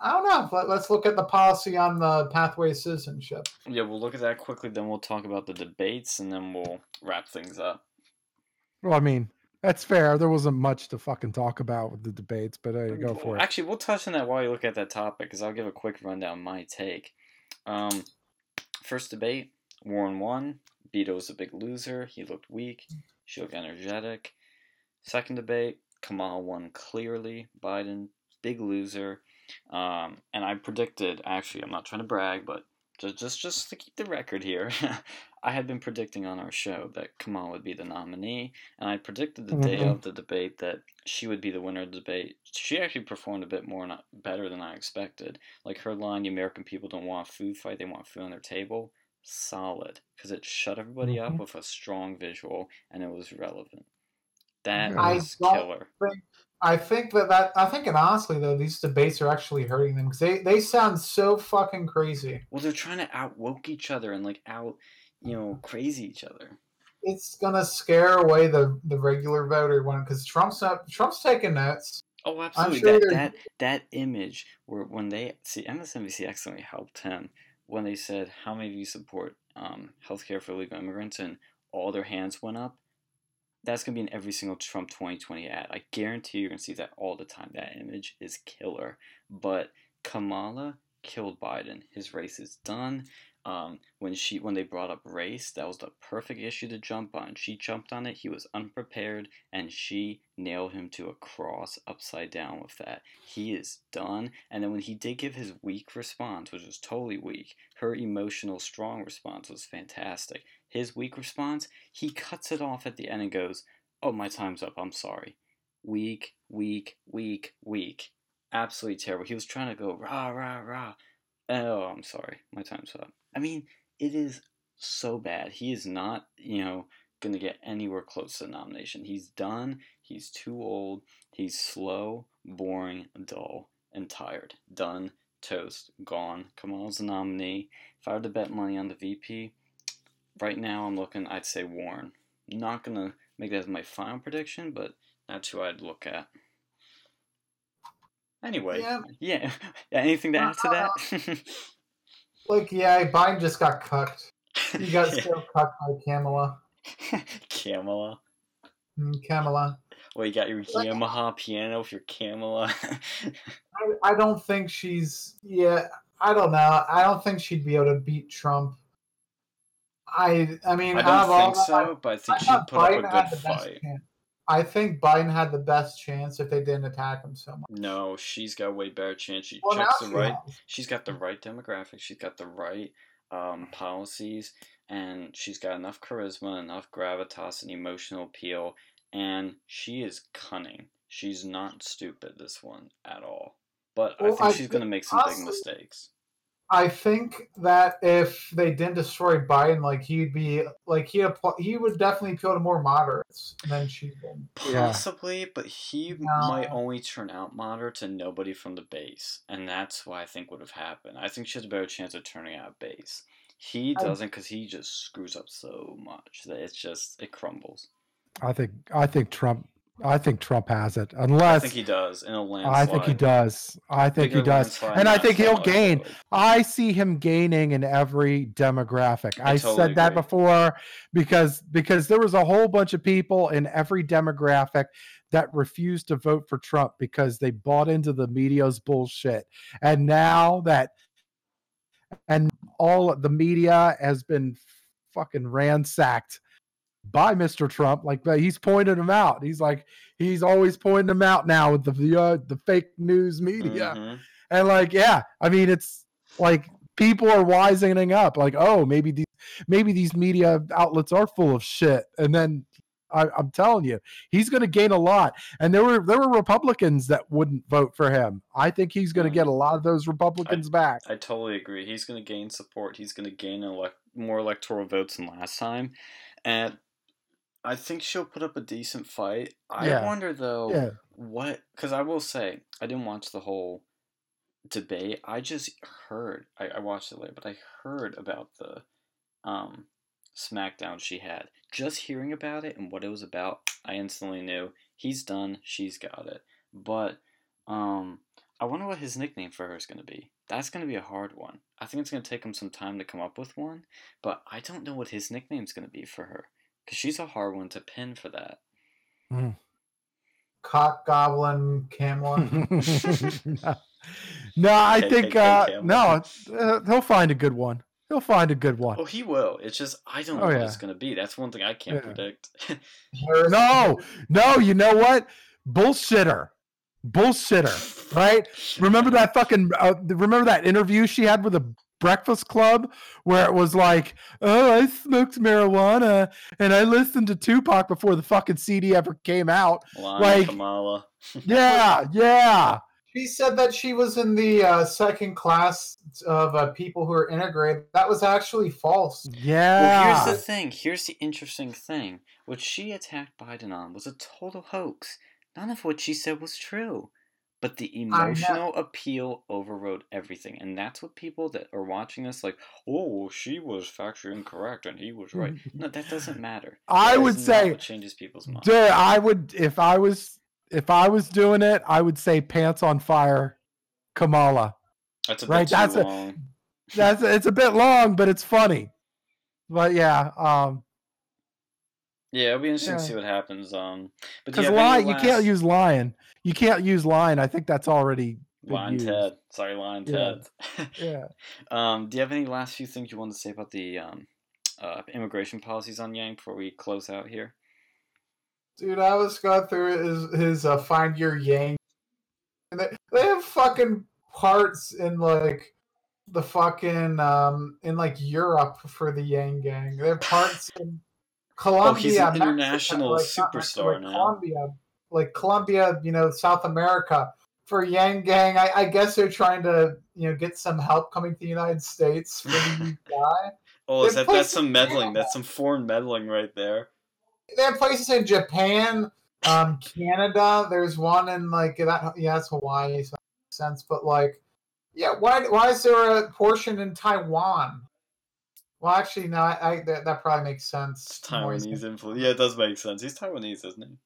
I don't know. Let, let's look at the policy on the pathway citizenship. yeah, we'll look at that quickly. Then we'll talk about the debates, and then we'll wrap things up. Well, I mean, that's fair. There wasn't much to fucking talk about with the debates, but uh, go for it. Actually, we'll touch on that while you look at that topic, because I'll give a quick rundown of my take. Um, first debate, Warren won. Beto was a big loser. He looked weak. She looked energetic. Second debate, Kamala won clearly. Biden, big loser. Um, and I predicted, actually, I'm not trying to brag, but just just just to keep the record here, I had been predicting on our show that Kamala would be the nominee, and I predicted the day Mhm. of the debate that she would be the winner of the debate. She actually performed a bit more not better than I expected. Like her line, "The American people don't want a food fight; they want food on their table." Solid, because it shut everybody up Mhm. with a strong visual, and it was relevant. That I was don't killer. I think that that I think, and honestly though, these debates are actually hurting them because they they sound so fucking crazy. Well, they're trying to out woke each other and like out, you know, crazy each other. It's gonna scare away the the regular voter one because Trump's not Trump's taking notes. Oh, absolutely. sure that, that that image where when they see MSNBC accidentally helped him when they said how many of you support um, healthcare for illegal immigrants and all their hands went up. That's gonna be in every single Trump 2020 ad. I guarantee you're gonna see that all the time. That image is killer. But Kamala killed Biden. His race is done. Um, when she when they brought up race, that was the perfect issue to jump on. She jumped on it. He was unprepared, and she nailed him to a cross upside down with that. He is done. And then when he did give his weak response, which was totally weak, her emotional strong response was fantastic. His weak response, he cuts it off at the end and goes, "Oh, my time's up. I'm sorry." Weak, weak, weak, weak. Absolutely terrible. He was trying to go rah rah rah. Oh, I'm sorry. My time's up. I mean, it is so bad. He is not, you know, going to get anywhere close to the nomination. He's done. He's too old. He's slow, boring, dull, and tired. Done. Toast. Gone. Kamal's the nominee. If I were to bet money on the VP, right now I'm looking, I'd say Warren. Not going to make that as my final prediction, but that's who I'd look at. Anyway, Yeah. yeah. Anything to add to that? Like, yeah, Biden just got cucked. He got Yeah. so cucked by Kamala. Kamala. Mm, Kamala. Well, you got your Yamaha piano with your Kamala. I, I don't think she's. Yeah, I don't know. I don't think she'd be able to beat Trump. I. I mean, I don't think so, but I I think thought put up a Biden good fight. I think Biden had the best chance if they didn't attack him so much. No, she's got a way better chance. She well, checks the she right. Has. She's got the right demographics. She's got the right um, policies, and she's got enough charisma, enough gravitas, and emotional appeal, and she is cunning. She's not stupid. This one at all. But I think I she's going to make some big mistakes. I think that if they didn't destroy Biden, like he'd be like he he would definitely appeal to more moderates than she did. Yeah. Possibly, but he No. might only turn out moderate to nobody from the base, and that's why I think would have happened. I think she has a better chance of turning out base. He doesn't because he just screws up so much that it's just it crumbles. I think I think Trump I think Trump has it. unless I think he does in a landslide. I think he does. I think he does. And I think he'll gain. I see him gaining in every demographic. I I, totally said that agree. before because because there was a whole bunch of people in every demographic that refused to vote for Trump because they bought into the media's bullshit. And now that and all the media has been fucking ransacked by Mr. Trump. Like he's pointed him out. He's like he's always pointing them out now with the the, uh, the fake news media. Mhm. And like, yeah, I mean, it's like people are wisening up. Like, oh, maybe these maybe these media outlets are full of shit. And then I, I'm telling you, he's going to gain a lot. And there were there were Republicans that wouldn't vote for him. I think he's going to get a lot of those Republicans back. I totally agree. He's going to gain support. He's going to gain elect- more electoral votes than last time, and I think she'll put up a decent fight. I Yeah. wonder though. Yeah, what because i will say i didn't watch the whole debate. I just heard I, I watched it later but i heard about the um smackdown she had. Just hearing about it and what it was about i instantly knew he's done. She's got it. But um i wonder what his nickname for her is going to be. That's going to be a hard one. I think it's going to take him some time to come up with one but i don't know what his nickname's going to be for her because she's a hard one to pin for that Cock goblin Kamala. no, I think uh, Campbell. no, uh, he'll find a good one. He'll find a good one. Oh, he will. It's just I don't know Oh, what yeah. it's gonna be. That's one thing I can't Yeah. predict. No, no, you know what? bullshitter, bullshitter, right? Remember that fucking uh, remember that interview she had with the Breakfast Club where it was like, "Oh, I smoked marijuana and I listened to Tupac before the fucking CD ever came out." Lion like- Kamala. Yeah, yeah. She said that she was in the uh, second class of uh, people who are integrated. That was actually false. Yeah. Well, here's the thing. Here's the interesting thing. What she attacked Biden on was a total hoax. None of what she said was true. But the emotional appeal overrode everything. And that's what people that are watching this like, oh, she was factually incorrect and he was right. No, that doesn't matter. I That would say- what changes people's minds. Dude, I would if I was if I was doing it, I would say pants on fire, Kamala. That's a right, bit too that's a- long. That's it's a bit long, but it's funny. But yeah, um, Yeah, it'll be interesting to see what happens. Um, but because you have any lion, you can't use lion. You can't use lion. I think that's already been Lion used. Ted. Sorry, Lion Yeah. Ted. Yeah. Um, do you have any last few things you want to say about the um, uh, immigration policies on Yang before we close out here? Dude, I was going through his his uh, find your yang. And they, they have fucking parts in like the fucking um in like Europe for the Yang Gang. They have parts in Colombia. Oh, he's an Mexico, international like, not Mexico, superstar like now. Colombia, like Colombia, you know, South America. For Yang Gang, I, I guess they're trying to, you know, get some help coming to the United States for the guy. Oh, is that that's some meddling? Canada. That's some foreign meddling right there. They have places in Japan, um, Canada. There's one in like that. Yeah, that's Hawaii. So that makes sense. But like, yeah, why why is there a portion in Taiwan? Well, actually, no. I, I that, that probably makes sense. It's Taiwanese influence. Yeah, it does make sense. He's Taiwanese, isn't he?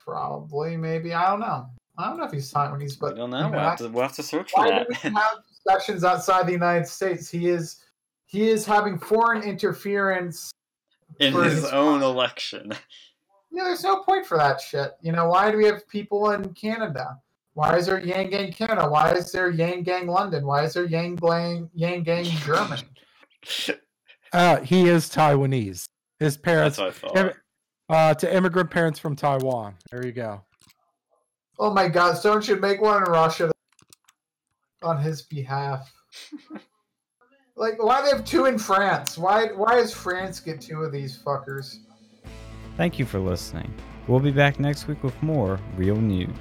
Probably, maybe. I don't know. I don't know if he's Taiwanese, but we don't know. you We'll I- have to, we'll have to search for that. do we have discussions outside the United States? He is he is having foreign interference. In his his own election. Yeah, there's no point for that shit. You know, why do we have people in Canada? Why is there Yang Gang Canada? Why is there Yang Gang London? Why is there Yang Gang Yang Gang Germany? Uh, he is Taiwanese. His parents, That's what I Em- uh, to immigrant parents from Taiwan. There you go. Oh my God! Someone should make one in Russia on his behalf. like, why do they have two in France? Why why does France get two of these fuckers? Thank you for listening. We'll be back next week with more real news.